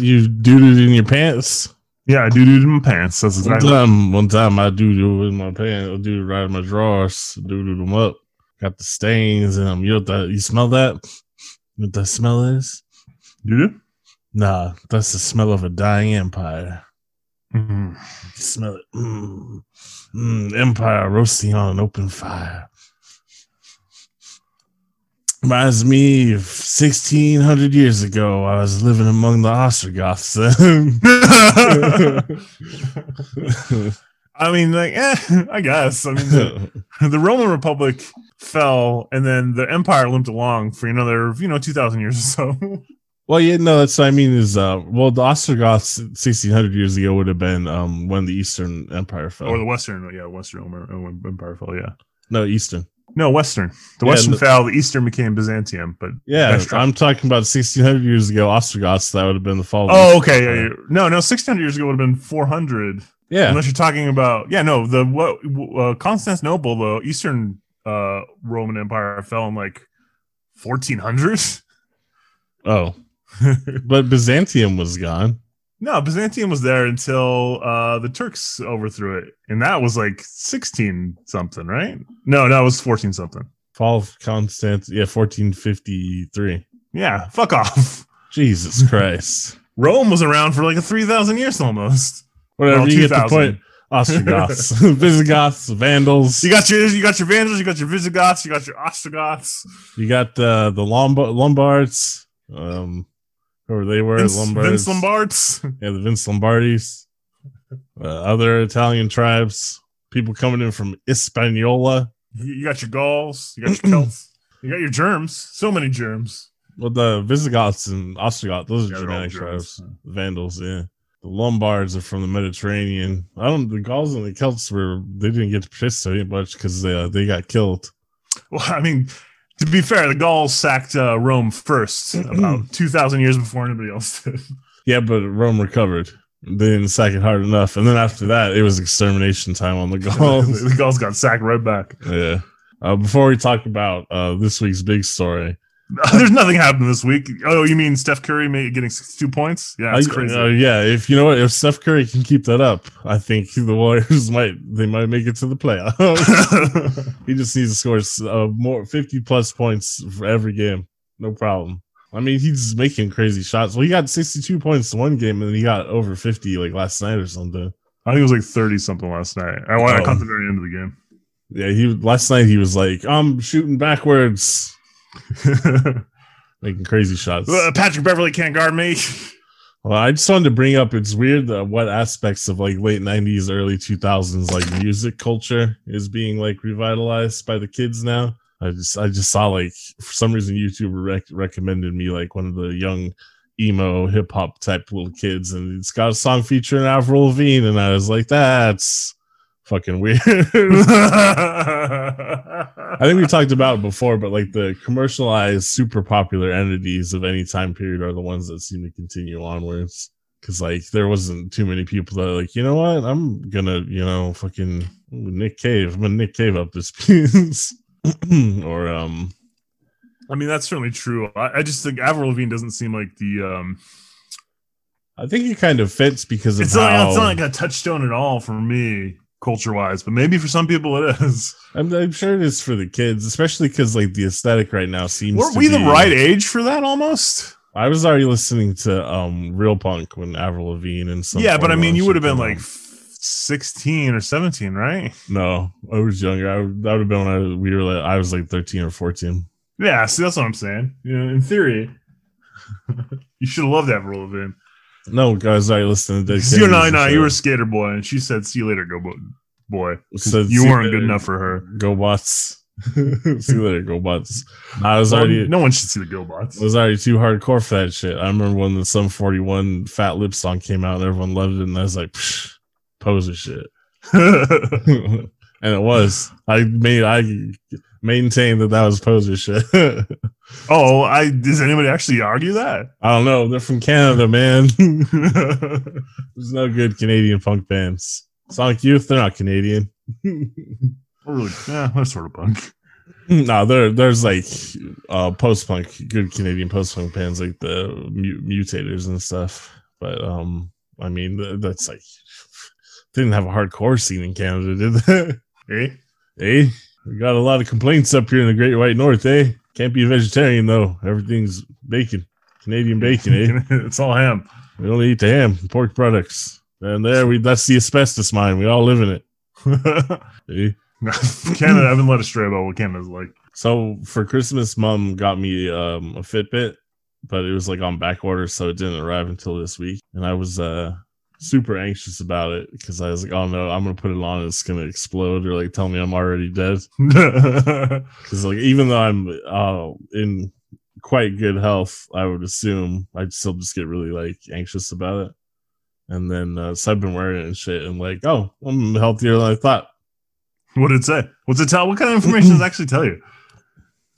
You dooted in your pants? Yeah, I do do in my pants. That's One exactly. time, one time I doo in my pants. I doo right in my drawers. Doo them up. Got the stains in them. You know that? You smell that? You know what that smell is? You do? Nah, that's the smell of a dying empire. Mhm. Smell it. Mm. Mm, empire roasting on an open fire. Reminds me of 1600 years ago. I was living among the Ostrogoths. I mean, like, eh, I guess. I mean, the, the Roman Republic fell, and then the Empire limped along for another, you know, two thousand years or so. well, yeah, no, that's what I mean. Is uh, well, the Ostrogoths 1600 years ago would have been um when the Eastern Empire fell. or the Western, yeah, Western Empire fell. Yeah, no, Eastern. No, Western. The Yeah, Western the- fell. The Eastern became Byzantium, but Yeah, I'm talking about 1600 years ago. Ostrogoths. That would have been the fall. oh, okay, yeah, yeah. no, no, six hundred years ago would have been four hundred. yeah. Unless you're talking about, yeah, no, the what uh, Constantinople, the Eastern uh, Roman Empire fell in like 1400. Oh, but Byzantium was gone. No, Byzantium was there until uh, the Turks overthrew it, and that was like 16 something, right? No, no, it was 14 something. Fall of Constant. Yeah, 1453. Yeah, fuck off. Jesus Christ. Rome was around for like a 3,000 years almost. Whatever Well, you get the point. Ostrogoths, Visigoths, Vandals. You got your you got your Vandals, you got your Visigoths, you got your Ostrogoths, You got uh, the Lomb- Lombards. Um, whoever they were, Vince, Lombards. Vince Lombards. Yeah, the Vince Lombardis. Uh, other Italian tribes. People coming in from Hispaniola. You got your Gauls, you got your Celts, you got your germs. So many germs. Well, the Visigoths and Ostrogoths, those are Yeah, Germanic tribes. Vandals, yeah. The Lombards are from the Mediterranean. I don't. The Gauls and the Celts were they didn't get to participate much because they uh, they got killed. Well, I mean, to be fair, the Gauls sacked uh, Rome first, about two thousand years before anybody else did. Yeah, but Rome recovered. They didn't sack it hard enough, and then after that, it was extermination time on the Gauls. the Gauls got sacked right back. yeah. Uh, before we talk about uh, this week's big story, There's nothing happened this week. Oh, you mean Steph Curry getting 62 points? Yeah, that's I- crazy. uh, yeah, if you know what, if Steph Curry can keep that up, I think the Warriors might they might make it to the playoffs. he just needs to score uh, more fifty plus points for every game, no problem. I mean, he's making crazy shots. Well, he got sixty two points in one game, and then he got over fifty like last night or something. I think it was like 30 something last night. I, I Oh. caught the very end of the game. Yeah, he last night he was like, I'm shooting backwards, making crazy shots. Uh, Patrick Beverley can't guard me. Well, I just wanted to bring up it's weird that what aspects of like late nineties, early two thousands like music culture is being like revitalized by the kids now. I just I just saw like for some reason YouTube rec- recommended me like one of the young emo hip hop type little kids, and it's got a song featuring Avril Lavigne, and I was like, that's fucking weird. I think we talked about it before, but like the commercialized, super popular entities of any time period are the ones that seem to continue onwards. Cause like there wasn't too many people that are like, you know what, I'm gonna, you know, fucking Nick Cave. I'm gonna Nick Cave up this piece. or um I mean, that's certainly true. I, I just think Avril Lavigne doesn't seem like the. um I think it kind of fits because of It's not, how it's not like a touchstone at all for me, culture wise, but maybe for some people it is. I'm, I'm sure it is for the kids, especially because like the aesthetic right now seems Were we the right age for that almost? I was already listening to um Real Punk when Avril Lavigne and some yeah, but I mean, you would have been like 16 or 17, right? No, I was younger. I would- that would have been when I, we were like, I was like 13 or 14. Yeah, see, that's what I'm saying. You know, in theory, you should have loved Avril Lavigne. No, guys, I listened to Dead You no, no, you were a skater boy, and she said, "See you later, go bo- boy." Said, you weren't later, good enough for her. Go bots. See you later, go bots. I was Well, already no one should see the GoBots. I was already too hardcore for that shit. I remember when the Sum 41 Fat Lip song came out and everyone loved it, and I was like, poser shit. and it was. I made I maintained that that was poser shit. Oh, I does anybody actually argue that? I don't know. They're from Canada, man. There's no good Canadian punk bands. Sonic Youth, they're not Canadian. really? Yeah, that's sort of punk. no, there there's like uh post punk, good Canadian post punk bands like the mu- mutators and stuff. But um, I mean, that's like didn't have a hardcore scene in Canada, did they? Eh? eh? We got a lot of complaints up here in the Great White North, eh? Can't be a vegetarian though. Everything's bacon, Canadian bacon, eh? it's all ham. We only eat the ham, pork products, and there we that's the asbestos mine. We all live in it. eh? Canada, I've been led astray about what Canada's like. So for Christmas, mom got me um, a Fitbit, but it was like on back order, so it didn't arrive until this week. And I was uh, super anxious about it because I was like, "Oh no, I'm gonna put it on, and it's gonna explode or like tell me I'm already dead." Because like even though I'm uh, in quite good health, I would assume I'd still just get really like anxious about it. And then uh, so I've been wearing it and shit, and like, oh, I'm healthier than I thought. what did it say? What's it tell? What kind of information does it actually tell you?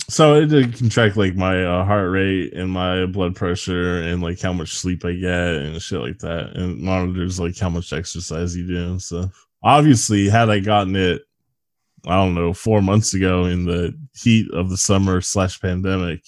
So it did- can track like my uh, heart rate and my blood pressure and like how much sleep I get and shit like that, and monitors like how much exercise you do and stuff. Obviously, had I gotten it, I don't know, four months ago in the heat of the summer slash pandemic,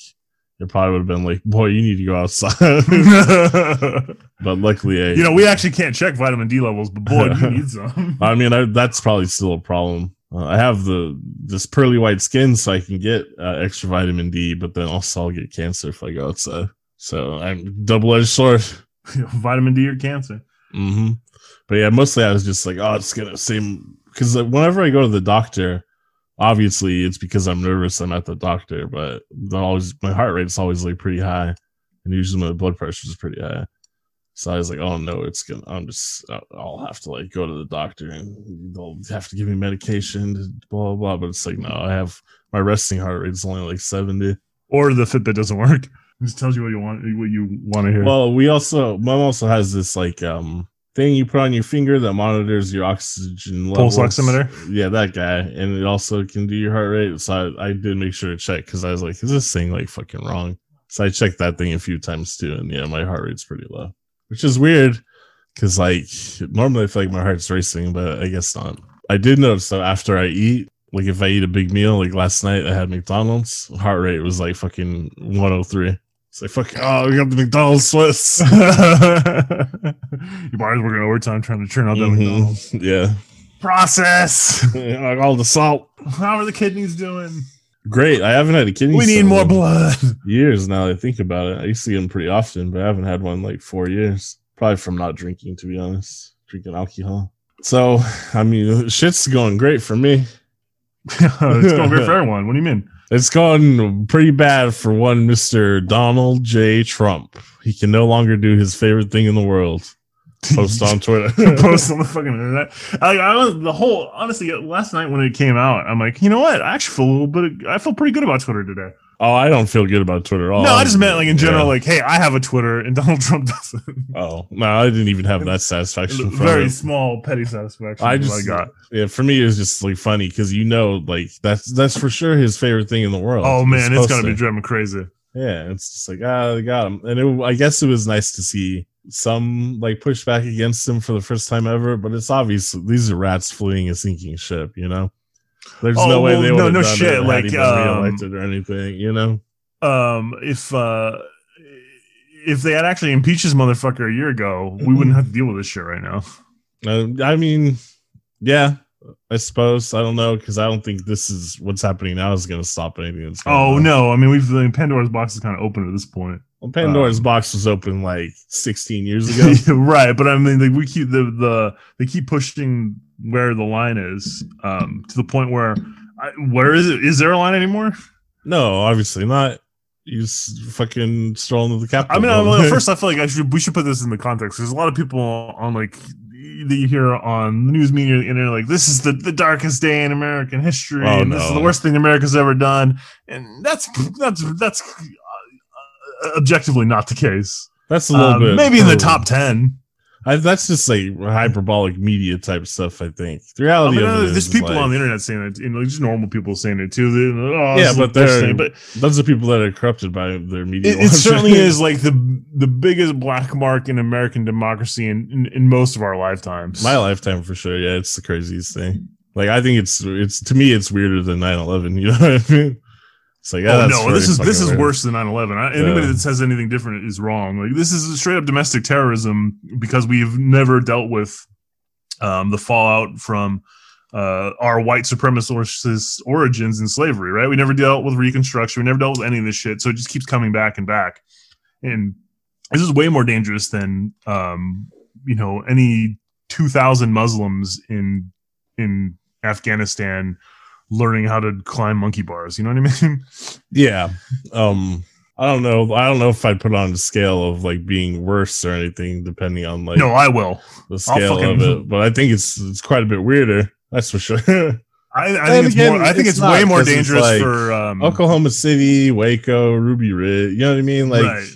it probably would have been like, boy, you need to go outside. but luckily, I, you know, we actually can't check vitamin D levels, but boy, you need some. I mean, I, that's probably still a problem. Uh, I have the this pearly white skin, so I can get uh, extra vitamin D, but then also I'll get cancer if I go outside. So I'm double edged sword. vitamin D or cancer. hmm But yeah, mostly I was just like, oh, it's gonna seem because whenever I go to the doctor, obviously it's because I'm nervous. I'm at the doctor, but always my heart rate's always like pretty high, and usually my blood pressure is pretty high. So I was like, oh no, it's gonna. I'm just. I'll- have to like go to the doctor and they'll have to give me medication. Blah blah blah. But it's like no, I have my resting heart rate is only like seventy. Or the Fitbit doesn't work. It just tells you what you want what you want to hear. Well, we also mom also has this like um thing you put on your finger that monitors your oxygen levels. Pulse oximeter? Yeah, that guy, and it also can do your heart rate. So I, I did make sure to check because I was like, is this thing like fucking wrong? So I checked that thing a few times too, and yeah, my heart rate's pretty low, which is weird because like normally I feel like my heart's racing, but I guess not. I did notice though after I eat, like if I eat a big meal, like last night I had McDonald's, heart rate was like fucking 103. It's like fucking oh, we got the McDonald's Swiss. Your body's working overtime trying to turn out that Mhm. McDonald's. Yeah. Process. Like all the salt. How are the kidneys doing? Great. I haven't had a kidney. We need more blood. Years now. that I think about it. I used to get them pretty often, but I haven't had one like four years. Probably from not drinking, to be honest. Drinking alcohol. So, I mean, shit's going great for me. it's going great for everyone. What do you mean? It's gone pretty bad for one Mr. Donald J. Trump. He can no longer do his favorite thing in the world. Post on Twitter. post on the fucking internet. I, I was the whole honestly last night when it came out, I'm like, you know what? I actually feel a little bit. I feel pretty good about Twitter today. oh, I don't feel good about Twitter at all. no, I just meant like in general, Yeah. like, hey, I have a Twitter and Donald Trump doesn't. Oh, no, I didn't even have that satisfaction. Very it. small petty satisfaction. I just I got. yeah. For me, it was just like funny because you know, like that's that's for sure his favorite thing in the world. Oh man, it's gonna be driving crazy. yeah. It's just like ah, they got him, and it, I guess it was nice to see some like pushback against him for the first time ever. But it's obvious these are rats fleeing a sinking ship. You know, there's Oh, no way well, they no- would have no done shit, it had like, he been um, reelected or anything. You know. Um, if uh, if they had actually impeached this motherfucker a year ago, we wouldn't have to deal with this shit right now. Uh, I mean, yeah. I suppose I don't know because I don't think this is what's happening now is going to stop anything. That's Oh on. no, I mean we've the Pandora's box is kind of open at this point. Well, Pandora's Um, box was open like 16 years ago. right, but I mean, like, we keep the the they keep pushing where the line is um, to the point where I, where is it? Is there a line anymore? no, obviously not. You just fucking stroll into the Capitol. I mean, I, well, first I feel like I should we should put this in the context. There's a lot of people on like that you hear on the news media and they're like, "This is the, the darkest day in American history, Oh, and this is the worst thing America's ever done," and that's that's that's uh, objectively not the case. that's a little Um, bit maybe in the top ten. I, that's just like hyperbolic media type stuff. I think the I reality mean, of uh, there's people like, on the internet saying it, you know, just normal people saying it too. They, oh, Yeah, but they're- but those are people that are corrupted by their media. it, it certainly is like the the biggest black mark in American democracy in, in, in most of our lifetimes. my lifetime for sure. Yeah, it's the craziest thing. Like I think it's it's to me it's weirder than 9-11, You know what I mean? So yeah, oh that's no, this is this is weird. worse than 9/11. I, anybody Yeah. that says anything different is wrong. Like this is straight up domestic terrorism because we've never dealt with um, the fallout from uh, our white supremacist origins in slavery. Right? We never dealt with Reconstruction. We never dealt with any of this shit. So it just keeps coming back and back. And this is way more dangerous than um, you know any 2,000 Muslims in in Afghanistan learning how to climb monkey bars. You know what I mean? Yeah. Um I don't know. I don't know if I'd put on the scale of like being worse or anything, depending on like no, I will. the scale fucking- of it. But I think it's it's quite a bit weirder. That's for sure. I, I And think it's again, more. I think it's it's, way not, more 'cause it's dangerous like for um, Oklahoma City, Waco, Ruby Ridge. You know what I mean? Like, right.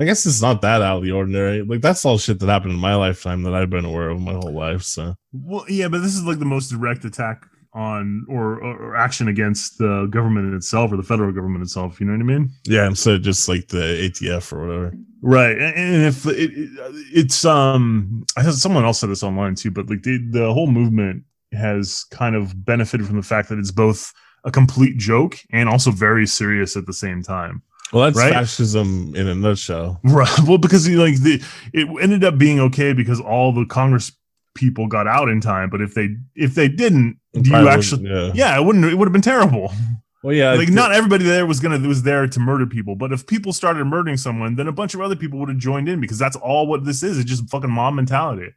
I guess it's not that out of the ordinary. Like, that's all shit that happened in my lifetime that I've been aware of my whole life. So, Well, yeah, but this is like the most direct attack on or, or, action against the government itself or the federal government itself. You know what I mean? yeah, instead of just like the ATF or whatever. Right. And, if it, it, it's um, I heard someone else said this online too, but like the the whole movement has kind of benefited from the fact that it's both a complete joke and also very serious at the same time. Well, that's Right? fascism in a nutshell. Right. Well, because you like the it ended up being okay because all the Congress people got out in time. But if they if they didn't, do you actually? yeah. Yeah, it wouldn't. It would have been terrible. Well, yeah. like not everybody there was gonna was there to murder people. But if people started murdering someone, then a bunch of other people would have joined in because that's all what this is. It's just fucking mob mentality.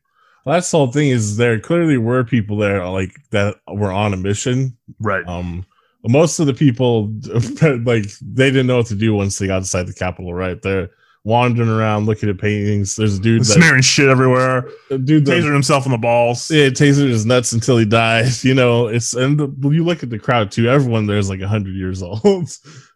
Well, that's the whole thing is there clearly were people there like that were on a mission. Right. Um, most of the people like they didn't know what to do once they got inside the Capitol. Right, they're wandering around looking at paintings. There's a dude that Smearing shit everywhere. dude that Tasered himself in the balls. yeah, tasered his nuts until he dies. You know, it's and the, you look at the crowd too. Everyone there's like hundred years old,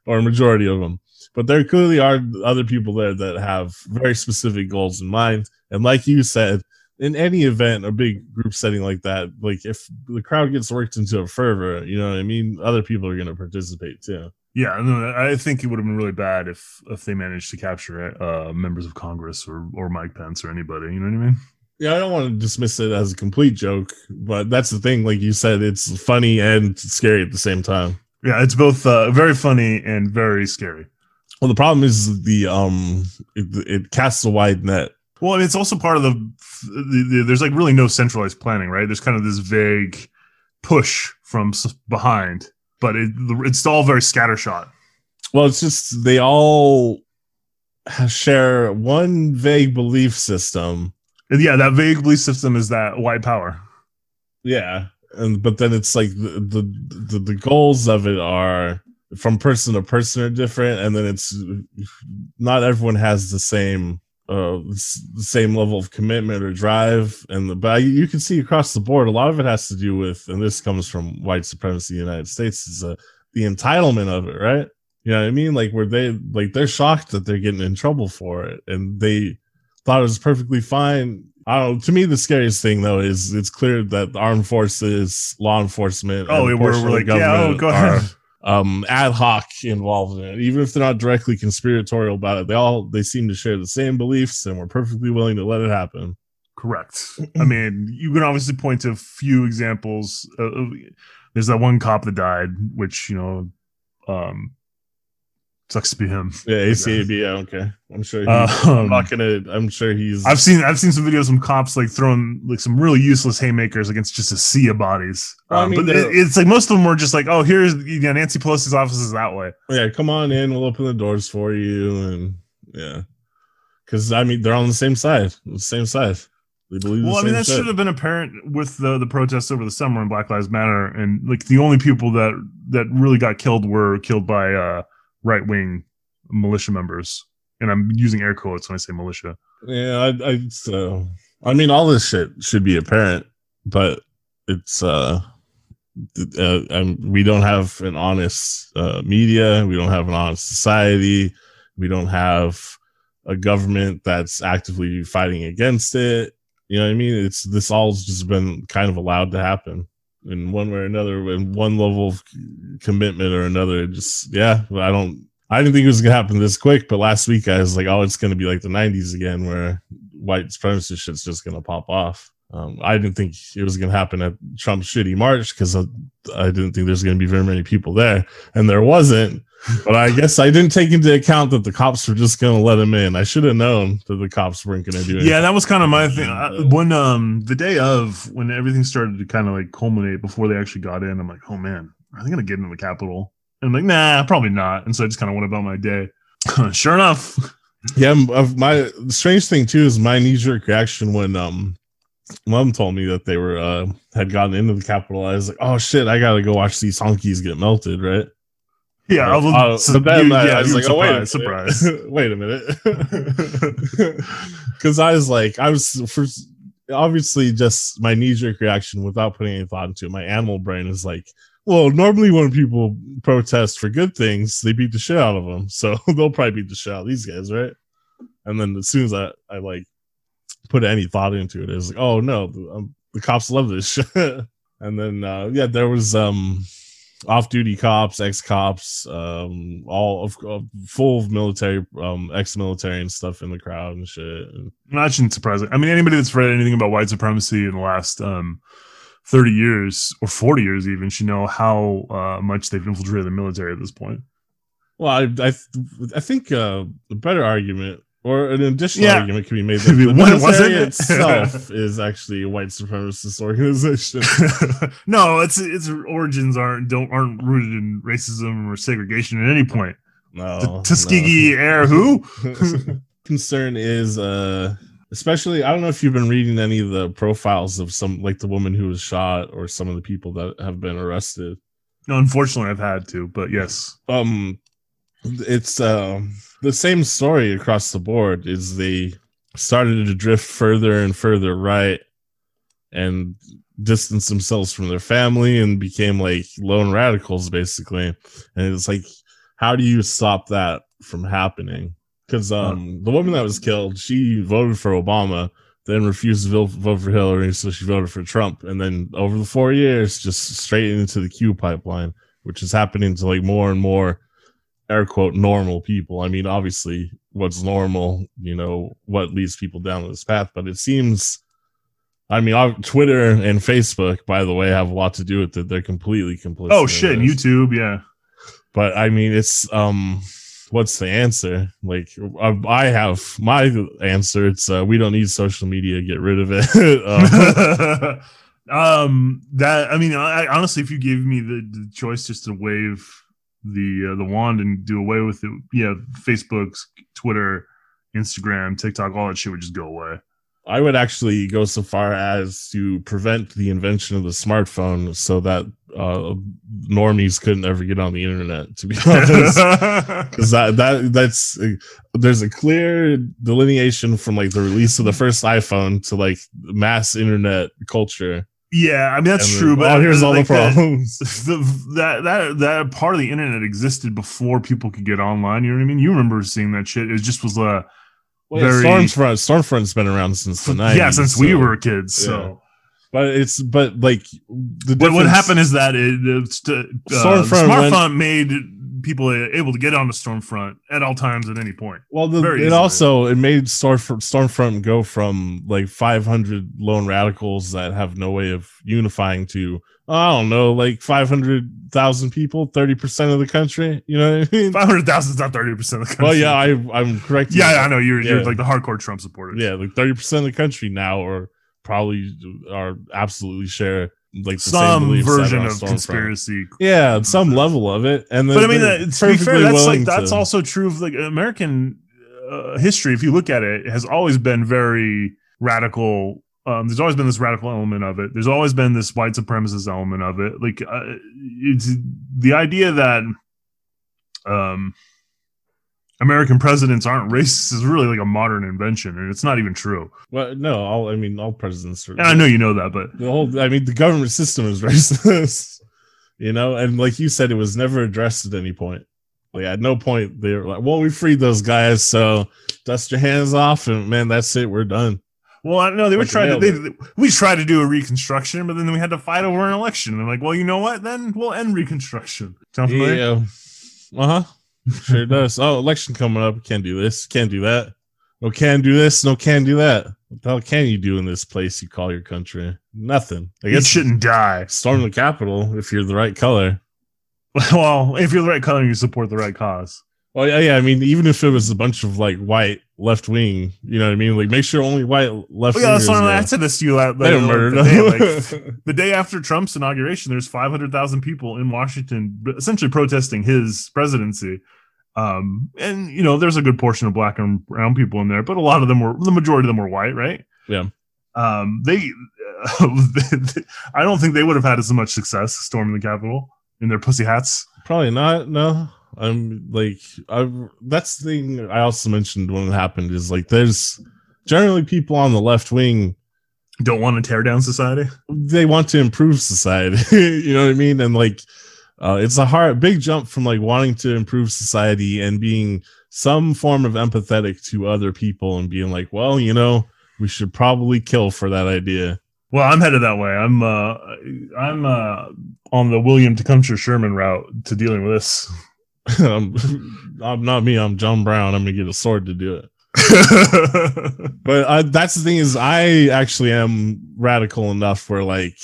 or a majority of them. But there clearly are other people there that have very specific goals in mind. And like you said, in any event, a big group setting like that, like if the crowd gets worked into a fervor, you know what I mean. Other people are going to participate too. Yeah, no, I think it would have been really bad if if they managed to capture uh, members of Congress or or Mike Pence or anybody. You know what I mean? Yeah, I don't want to dismiss it as a complete joke, but that's the thing. Like you said, it's funny and scary at the same time. Yeah, it's both uh, very funny and very scary. Well, the problem is the um, it, it casts a wide net. Well, and it's also part of the, the, the there's like really no centralized planning, right? There's kind of this vague push from behind, but it, it's all very scattershot. Well, it's just they all share one vague belief system. Yeah, that vague belief system is that white power. Yeah, and but then it's like the the the, the goals of it are from person to person are different, and then it's not everyone has the same uh the same level of commitment or drive and the but you can see across the board a lot of it has to do with and this comes from white supremacy in the united states is uh, the entitlement of it right you know what i mean like where they like they're shocked that they're getting in trouble for it and they thought it was perfectly fine I don't know. To me, the scariest thing though is it's clear that the armed forces, law enforcement, Oh, we're, we're like, yeah, oh, go ahead. Um ad hoc involved in it even if they're not directly conspiratorial about it they all they seem to share the same beliefs and we're perfectly willing to let it happen Correct. I mean, you can obviously point to a few examples. Of, there's that one cop that died, which you know, um, sucks to be him. yeah acab i don't care i'm sure he's, Um, i'm not gonna i'm sure he's I've seen I've seen some videos from cops like throwing like some really useless haymakers against just a sea of bodies. Well, I Um, mean, but it, it's like most of them were just like, oh, here's you know, Nancy Pelosi's office is that way. yeah come on in we'll open the doors for you and yeah because i mean they're on the same side the same side they believe Well, I mean that should have been apparent with the the protests over the summer in Black Lives Matter, and like the only people that that really got killed were killed by uh, right wing militia members, and I'm using air quotes when I say militia. Yeah, I, I so I mean, all this shit should be apparent, but it's uh, uh um, we don't have an honest uh, media, we don't have an honest society, we don't have a government that's actively fighting against it. You know what I mean? It's this all's just been kind of allowed to happen in one way or another, in one level of commitment or another. Just yeah, I don't. I didn't think it was gonna happen this quick, but last week I was like, oh, it's gonna be like the '90s again, where white supremacist shit's just gonna pop off. Um, I didn't think it was gonna happen at Trump's shitty march because I, I didn't think there's gonna be very many people there, and there wasn't. But I guess I didn't take into account that the cops were just gonna let him in. I should have known that the cops weren't gonna do it. Yeah, that was kind of my thing. I, when um the day of when everything started to kind of like culminate before they actually got in, I'm like, oh man, are they gonna get into the Capitol? And I'm like, nah, probably not. And so I just kind of went about my day. sure enough. Yeah, my strange thing too is my knee jerk reaction when um mom told me that they were uh had gotten into the Capitol. I was like, oh shit, I gotta go watch these honkies get melted, right? Yeah, I was, uh, so then you- I, yeah, I was like, oh wait, minute. wait a minute, because I was like, I was first, obviously just my knee jerk reaction without putting any thought into it. My animal brain is like, well, normally when people protest for good things, they beat the shit out of them, so they'll probably beat the shit out of these guys, right? And then as soon as I, I like put any thought into it, it was like, oh no, the, um, the cops love this shit. and then uh, yeah, there was um off-duty cops, ex-cops, um, all of uh, full of military, um, ex-military and stuff in the crowd and shit. And That shouldn't surprise me. I mean, anybody that's read anything about white supremacy in the last um, 30 years or 40 years even should know how uh, much they've infiltrated the military at this point. well, I I, I think uh, the better argument. Or an additional Yeah. argument can be made that the mean, what wasn't military it? itself is actually a white supremacist organization. no, its its origins aren't don't aren't rooted in racism or segregation at any point. No, The no. Tuskegee air who? concern is uh especially i don't know if you've been reading any of the profiles of some like the woman who was shot or some of the people that have been arrested No, unfortunately, I've had to, but yes. um it's um the same story across the board is they started to drift further and further right and distance themselves from their family and became like lone radicals basically. And it's like how do you stop that from happening? Because um the woman that was killed she voted for obama then refused to vote, vote for hillary so she voted for trump. And then over the four years just straight into the q pipeline which is happening to like more and more air quote normal people i mean obviously what's normal you know what leads people down this path but it seems I mean, Twitter and Facebook, by the way, have a lot to do with it. They're completely complicit. Oh shit. YouTube, yeah. But I mean, it's um, what's the answer? Like, I, I have my answer. It's uh, we don't need social media. Get rid of it. Uh, um that i mean I, I honestly if you gave me the, the choice just to wave the uh, the wand and do away with it yeah facebook's twitter instagram tiktok all that shit would just go away I would actually go so far as to prevent the invention of the smartphone, so that uh, normies couldn't ever get on the internet. To be honest. because that that that's uh, there's a clear delineation from like the release of the first iPhone to like mass internet culture. Yeah i mean that's And true then- but oh, here's all like the that- problems. the, that that that part of the internet existed before people could get online. You know what I mean? You remember seeing that shit? It just was a Well, yeah, very- Stormfront Stormfront's been around since the 90s. yeah since we were kids. yeah. So but it's but like the what what happened is that it, it's, uh, Stormfront Smartphont made people able to get on the Stormfront at all times at any point. Well, the, Very it easily. also it made Stormfront, Stormfront go from like 500 lone radicals that have no way of unifying to I don't know, like 500,000 people, 30 percent of the country. You know what I mean? Five hundred thousand is not thirty percent of the country. Well, yeah, I I'm correct. yeah, I know you're you're like the hardcore Trump supporters. yeah, like 30 percent of the country now, or probably are absolutely share like the some version of conspiracy. Yeah, some level of it, and then But I mean, they're uh, to be fair, that's like that's to- also true of like American uh, history. If you look at it, it has always been very radical. Um, there's always been this radical element of it. There's always been this white supremacist element of it. Like uh, it's the idea that um, American presidents aren't racist is really like a modern invention, and it's not even true. Well, no, all I mean, all presidents. Are, And I know you know that, but the whole i mean the government system is racist you know and like you said it was never addressed at any point like at no point they were like well we freed those guys so dust your hands off and man that's it we're done Well, I know they were trying to. They, we tried to do a reconstruction, but then we had to fight over an election. And they're like, well, you know what? Then we'll end reconstruction. Sound familiar? yeah uh-huh sure does. Oh election coming up. Can't do this. Can't do that. No can do this. No can do that. What the hell can you do in this place you call your country? Nothing. I You guess shouldn't die. storm the capitol if you're the right color. Well, if you're the right color, you support the right cause. Well, yeah, yeah. I mean, even if it was a bunch of like white left wing, you know what I mean? Like, make sure only white left. Well, yeah, that's what I said this to you. Like, They don't the, day, like, the day after Trump's inauguration, there's 500,000 people in Washington, essentially protesting his presidency. Um, and you know, there's a good portion of black and brown people in there, but a lot of them were the majority of them were white, right? Yeah. Um, they, I don't think they would have had as much success storming the Capitol in their pussy hats. Probably not. No, I'm like, I. That's the thing I also mentioned when it happened is like, there's generally people on the left wing Don't want to tear down society. they want to improve society. you know what I mean? And like, uh, it's a hard, big jump from like wanting to improve society and being some form of empathetic to other people and being like, well, you know, we should probably kill for that idea. Well, I'm headed that way. I'm uh I'm uh on the William Tecumseh Sherman route to dealing with this. um, I'm not me. I'm John Brown. I'm gonna get a sword to do it. But uh, that's the thing is, I actually am radical enough where like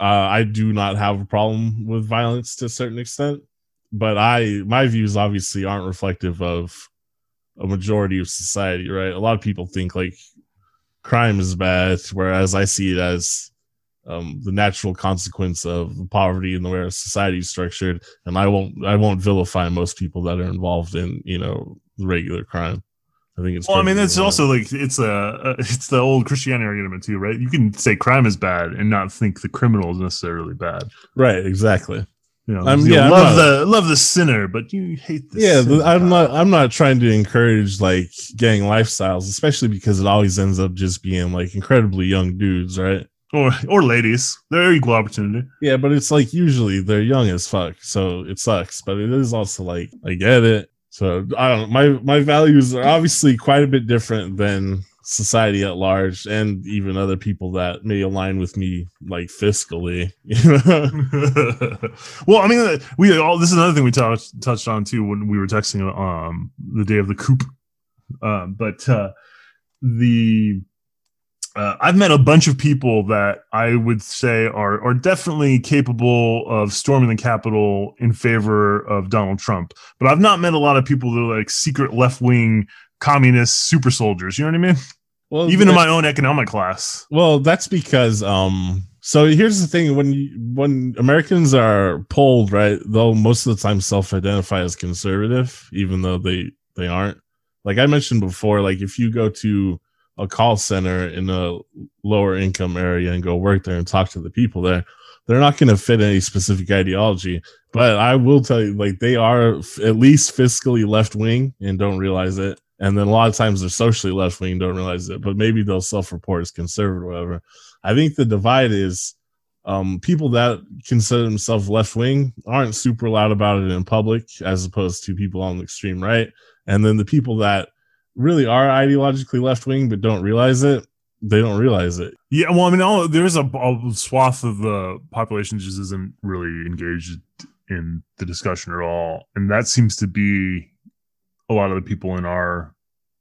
uh, I do not have a problem with violence to a certain extent. But I my views obviously aren't reflective of a majority of society, right? A lot of people think like crime is bad, whereas I see it as um, the natural consequence of poverty and the way our society is structured. And I won't I won't vilify most people that are involved in you know regular crime. I think it's well, I mean, it's also like it's a it's the old Christianity argument too, right? You can say crime is bad and not think the criminal is necessarily bad. right, exactly. You know, Um, you yeah, I'm love not- the love the sinner, but you hate the yeah, sinner. I'm not I'm not trying to encourage like gang lifestyles, especially because it always ends up just being like incredibly young dudes, right? Or or ladies. They're equal opportunity. Yeah, but it's like usually they're young as fuck, so it sucks. But it is also like I get it. So I don't. My my values are obviously quite a bit different than society at large, and even other people that may align with me, like fiscally. You know? well, I mean, we all this is another thing we touched touched on too when we were texting um the day of the coup. Um, but uh, the uh, I've met a bunch of people that I would say are are definitely capable of storming the Capitol in favor of Donald Trump. But I've not met a lot of people that are like secret left wing communist super soldiers. You know what I mean? well, Even in my own economic class. Well, that's because um so here's the thing when you, when Americans are polled, right, they'll most of the time self-identify as conservative even though they they aren't. Like I mentioned before, like if you go to a call center in a lower income area and go work there and talk to the people there, they're not going to fit any specific ideology. But I will tell you, like they are f- at least fiscally left wing and don't realize it. And then a lot of times they're socially left wing, don't realize it. But maybe they'll self report as conservative or whatever. I think the divide is um, people that consider themselves left wing aren't super loud about it in public, as opposed to people on the extreme right. And then the people that really are ideologically left wing but don't realize it, they don't realize it. Yeah, well, I mean, all, there's a, a swath of the population just isn't really engaged in the discussion at all, and that seems to be a lot of the people in our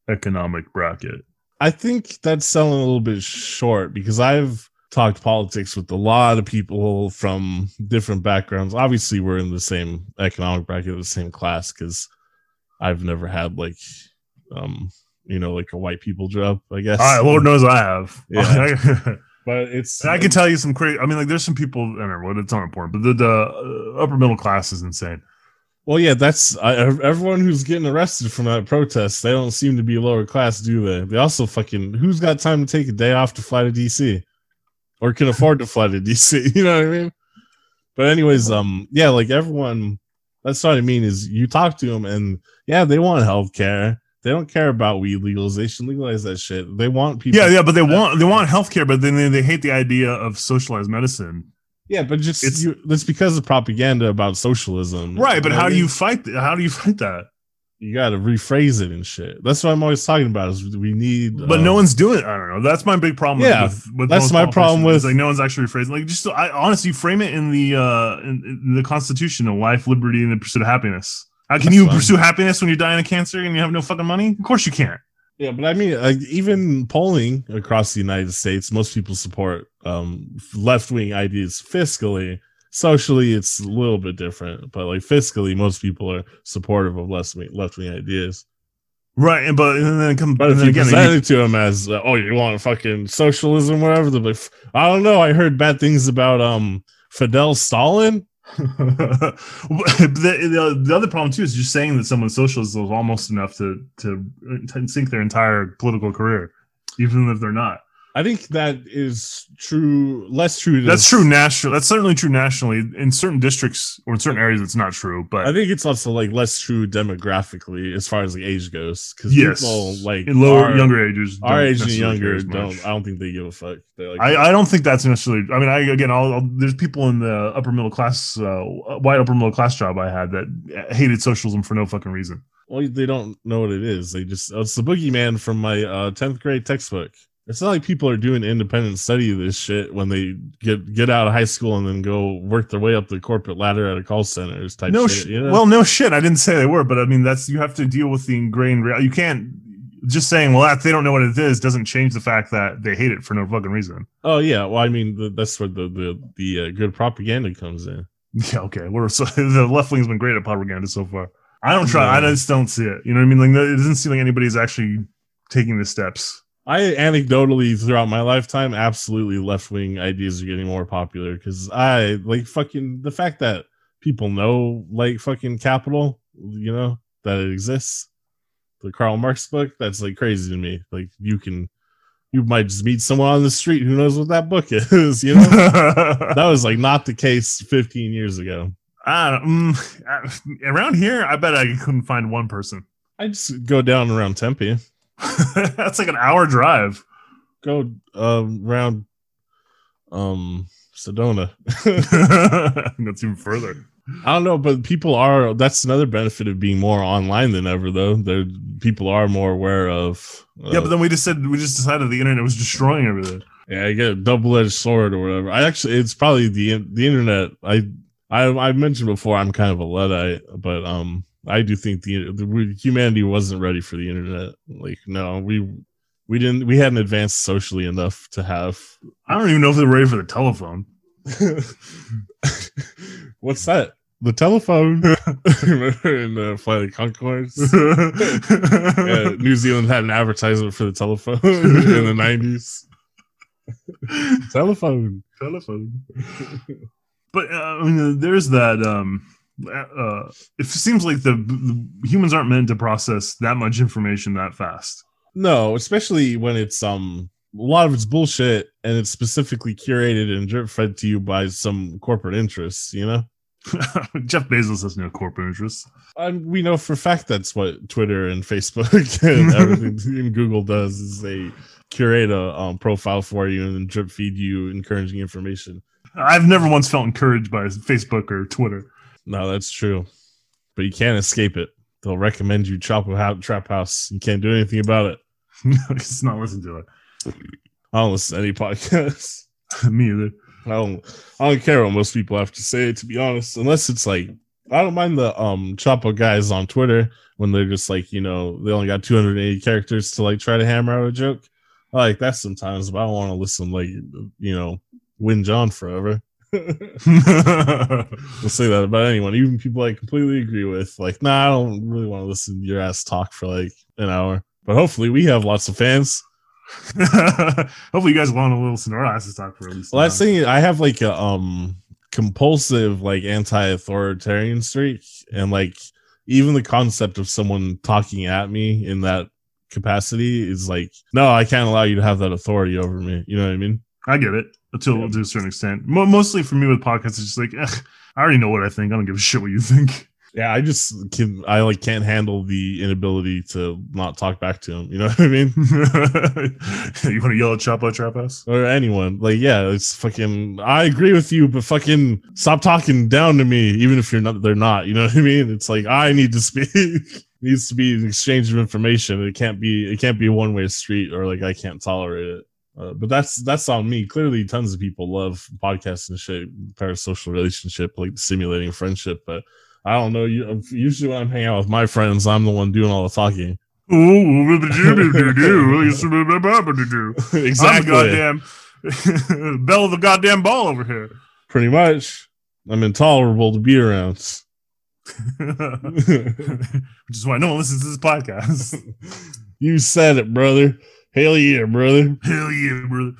economic bracket. I think that's selling a little bit short because I've talked politics with a lot of people from different backgrounds. Obviously, we're in the same economic bracket, the same class, because I've never had like, um, you know, like a white people job. I guess. Ah, Lord knows I have. Yeah. but it's I can tell you some crazy. I mean, like, there's some people. I don't know it's not important, but the, the uh, upper middle class is insane. Well, yeah, that's I, everyone who's getting arrested from that protest. They don't seem to be lower class, do they? They also fucking who's got time to take a day off to fly to DC, or can afford to fly to DC? You know what I mean? But anyways, um, yeah, like everyone. That's what I mean is you talk to them and yeah, they want health care. They don't care about weed legalization. Legalize that shit. They want people. Yeah, yeah, but they want they want healthcare, but then they, they hate the idea of socialized medicine. yeah, but just It's- you, that's because of propaganda about socialism, Right, but how do you fight? th- How do you fight that? you got to rephrase it and shit. That's what I'm always talking about. Is we need, But uh, no one's doing it. I don't know. That's my big problem. Yeah, with, with that's my problem with- like no one's actually rephrasing. Like just I honestly frame it in the uh in, in the Constitution of life, liberty, and the pursuit of happiness. How can That's you fine. pursue happiness when you're dying of cancer and you have no fucking money? Of course you can't. Yeah, but I mean, like, even polling across the United States, most people support um, left wing ideas fiscally, socially it's a little bit different, but like fiscally, most people are supportive of left wing left wing ideas. Right, and but and then come But if then you again, present it to them as, uh, oh, you want fucking socialism, whatever, they're like, I don't know. I heard bad things about um Fidel Stalin. The, the, the other problem too is just saying that someone's socialist is almost enough to to sink their entire political career, even if they're not. I think that is true. Less true. That's true national. That's certainly true nationally. In certain districts or in certain areas, it's not true. But I think it's also like less true demographically as far as like age goes. Because yes, people like in lower, our, younger ages, our age and younger don't. I don't think they give a fuck. Like, I, I don't think that's necessarily. I mean, I again, I'll, I'll, there's people in the upper middle class, uh, white upper middle class job I had that hated socialism for no fucking reason. well, they don't know what it is. They just it's the boogeyman from my uh, tenth grade textbook. It's not like people are doing independent study of this shit when they get get out of high school and then go work their way up the corporate ladder at a call centers type no shit. shit. you know? Well, no shit. I didn't say they were, but I mean, that's you have to deal with the ingrained. Real- you can't just saying, well, that they don't know what it is, doesn't change the fact that they hate it for no fucking reason. oh yeah. Well, I mean the, that's where the the the uh, good propaganda comes in. Yeah, okay. We're so the left wing's been great at propaganda so far. I don't try. I just don't see it. You know what I mean? Like it doesn't seem like anybody's actually taking the steps. I anecdotally throughout my lifetime, absolutely left wing ideas are getting more popular because I like fucking the fact that people know like fucking capital, you know, that it exists. The Karl Marx book, that's like crazy to me. Like you can, you might just meet someone on the street who knows what that book is, you know? that was like not the case 15 years ago. I uh, around here, I bet I couldn't find one person. I just go down around Tempe, That's like an hour drive. go um, around um Sedona. That's even further. I don't know, but people are. That's another benefit of being more online than ever, though. There, people are more aware of. Yeah, but then we just said we just decided the internet was destroying everything. yeah, I get a double edged sword or whatever. I actually, it's probably the the internet. I, I, I mentioned before, I'm kind of a luddite, but um, I do think the, the humanity wasn't ready for the internet. Like, no, we we didn't. We hadn't advanced socially enough to have. I don't even know if they're ready for the telephone. What's that? The telephone. Remember in uh, Flight of Conchords? yeah, New Zealand had an advertisement for the telephone in the nineties. telephone. telephone. but uh, I mean, there's that. Um, uh, it seems like the, the humans aren't meant to process that much information that fast. No, especially when it's um a lot of it's bullshit and it's specifically curated and drip fed to you by some corporate interests. You know, Jeff Bezos has no corporate interests. um, we know for a fact that's what Twitter and Facebook and everything in Google does is they curate a um, profile for you and then drip feed you encouraging information. I've never once felt encouraged by Facebook or Twitter. No, that's true. But you can't escape it. They'll recommend you Chapo Trap House. You can't do anything about it. No, just not listen to it. I don't listen to any podcasts. Me either. I don't I don't care what most people have to say, to be honest. Unless it's like I don't mind the um Chapo guys on Twitter when they're just like, you know, they only got 280 characters to like try to hammer out a joke. I like that sometimes, but I don't want to listen like you know, win John forever. We'll say that about anyone, even people I completely agree with. Like, nah, I don't really want to listen to your ass talk for like an hour. But hopefully, we have lots of fans. Hopefully, you guys want a little Sonora asses talk for at least. Well, that's thing. I have like a um compulsive like anti-authoritarian streak, and like even the concept of someone talking at me in that capacity is like, no, I can't allow you to have that authority over me. You know what I mean? I get it until Yeah. to a certain extent. Mo- mostly for me with podcasts, it's just like I already know what I think. I don't give a shit what you think. Yeah, I just can. I like can't handle the inability to not talk back to him. You know what I mean? you want to yell at Chapo Trap House? or anyone. Like, yeah, it's fucking. I agree with you, but fucking stop talking down to me, even if you're not. They're not. You know what I mean? It's like I need to speak. needs to be an exchange of information. It can't be. It can't be a one way street, or like I can't tolerate it. Uh, but that's that's on me. Clearly, tons of people love podcasts and shit, parasocial relationship, like simulating friendship. But I don't know. You usually when I'm hanging out with my friends, I'm the one doing all the talking. Exactly. goddamn bell of the goddamn ball over here. Pretty much. I'm intolerable to be around. Which is why no one listens to this podcast. you said it, brother. Hell yeah, brother. Hell yeah, brother.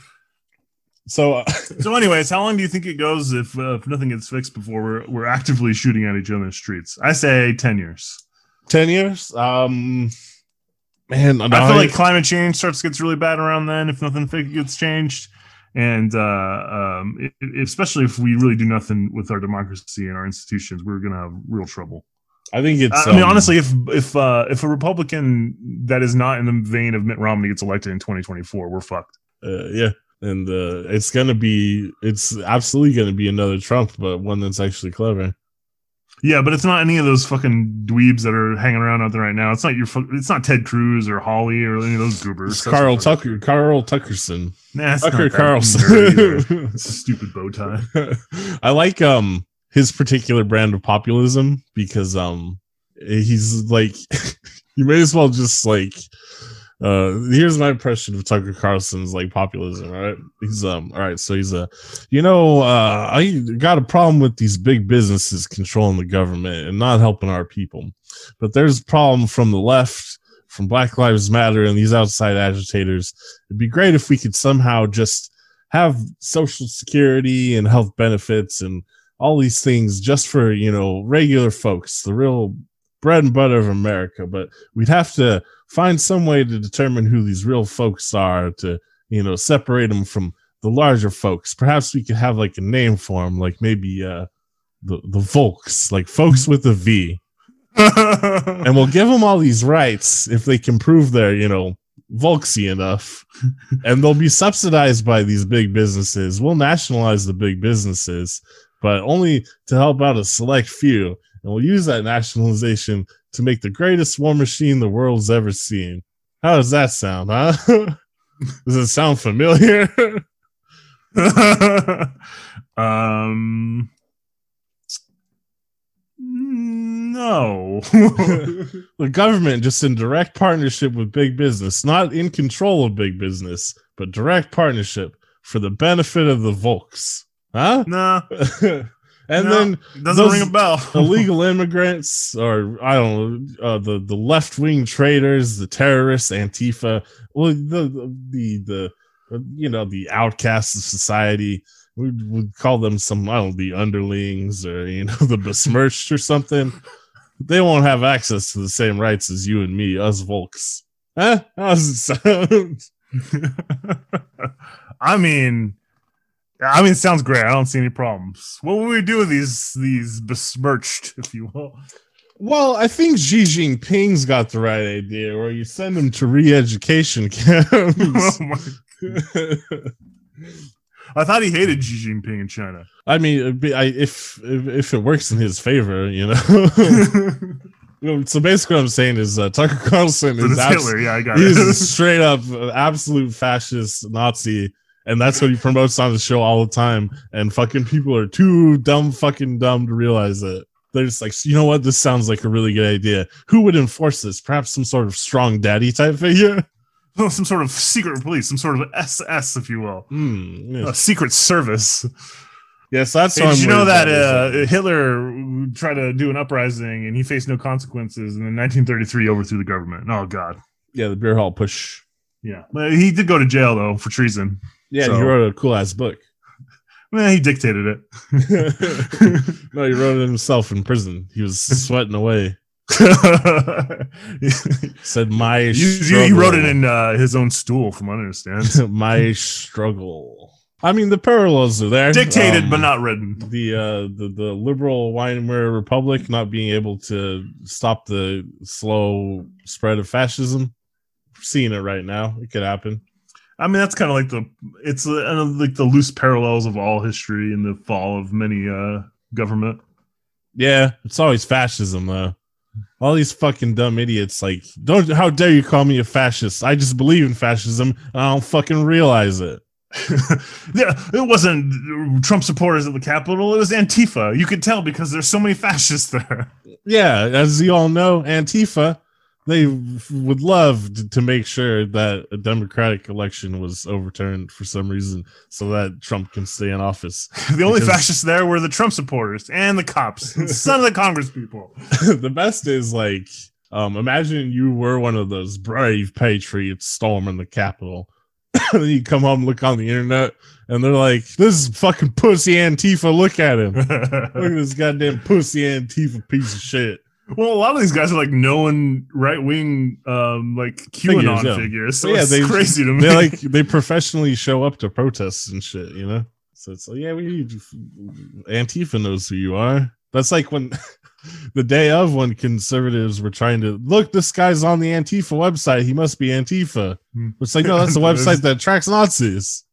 So, uh, So, anyways, how long do you think it goes if uh, if nothing gets fixed before we're we're actively shooting at each other in the streets? I say ten years. 10 years? Um, man, I feel like climate change starts gets really bad around then if nothing gets changed, and uh, um, it, it- especially if we really do nothing with our democracy and our institutions, we're gonna have real trouble. I think it's. I mean, um, honestly, if if uh, if a Republican that is not in the vein of Mitt Romney gets elected in 2024, we're fucked. uh, yeah. And uh, it's gonna be, it's absolutely gonna be another Trump, but one that's actually clever. Yeah, but it's not any of those fucking dweebs that are hanging around out there right now. It's not your. It's not Ted Cruz or Hawley or any of those goobers. It's That's Carl Tucker, Carl Tuckerson, Nah, it's Tucker not that nerdy either. Carlson. A stupid bow tie. I like um his particular brand of populism because um he's like you may as well just like uh here's my impression of Tucker Carlson's like populism, right? He's um all right, so he's a you know, uh I got a problem with these big businesses controlling the government and not helping our people. But there's a problem from the left, from Black Lives Matter and these outside agitators. It'd be great if we could somehow just have social security and health benefits and all these things just for you know regular folks the real bread and butter of america. But we'd have to find some way to determine who these real folks are to you know separate them from the larger folks. Perhaps we could have like a name for them like maybe uh the the volks like folks with a v. And we'll give them all these rights if they can prove they're you know volksy enough. And they'll be subsidized by these big businesses. We'll nationalize the big businesses but only to help out a select few and we'll use that nationalization to make the greatest war machine the world's ever seen how does that sound huh does it sound familiar um, no. the government just in direct partnership with big business, not in control of big business, but direct partnership for the benefit of the Volks. Huh? nah, and No. then doesn't ring a bell. illegal immigrants, or I don't know, uh, the the left wing traitors, the terrorists, Antifa, well, the the the, the you know the outcasts of society. We would call them some I don't know, the underlings or you know the besmirched or something. They won't have access to the same rights as you and me, us Volks. Huh? How does it sound? I mean, I mean, it sounds great. I don't see any problems. What would we do with these these besmirched, if you will? Well, I think Xi Jinping's got the right idea, where you send them to re-education camps. Oh my- I thought he hated Xi Jinping in China. I mean, be- I, if, if if it works in his favor, you know. You know, so basically, what I'm saying is uh, Tucker Carlson is abs-. Yeah, I got he's a straight up uh, absolute fascist Nazi, and that's what he promotes on the show all the time. And fucking people are too dumb, fucking dumb to realize it. They're just like, you know what? This sounds like a really good idea. Who would enforce this? Perhaps some sort of strong daddy type figure. Oh, some sort of secret police, some sort of SS, if you will, Hmm. a secret service. Yes, that's. Hey, did you know that uh, Hitler tried to do an uprising and he faced no consequences, and in 1933 overthrew the government? Oh God, yeah, the beer hall putsch. yeah. But he did go to jail though for treason. Yeah, So- he wrote a cool ass book. Man, he dictated it. no, he wrote it himself in prison. He was sweating away. Said my You- struggle. he wrote it in uh, his own stool, from what I understand. my struggle. I mean, the parallels are there. Dictated, Um, but not written. the uh the, the liberal Weimar Republic not being able to stop the slow spread of fascism. We're seeing it right now. It could happen. I mean, that's kind of like the it's uh, like the loose parallels of all history and the fall of many uh, government. Yeah, it's always fascism though. All these fucking dumb idiots like don't how dare you call me a fascist? I just believe in fascism and I don't fucking realize it. yeah, it wasn't Trump supporters at the Capitol. It was Antifa. You could tell because there's so many fascists there. Yeah, as you all know, Antifa, they would love to, make sure that a democratic election was overturned for some reason so that Trump can stay in office. the only Because- fascists there were the Trump supporters and the cops, and some of the Congress people. the best is like um imagine you were one of those brave patriots storming the capitol then you come home look on the internet and they're like this is fucking pussy antifa look at him look at this goddamn pussy antifa piece of shit well, a lot of these guys are like known right wing, um, like QAnon yeah. figures. So Yeah, it's they- crazy to me. they like they professionally show up to protests and shit you know so it's like yeah we need antifa knows who you are that's like when the day of when conservatives were trying to look this guy's on the antifa website he must be antifa Hmm. it's like no that's a website that tracks nazis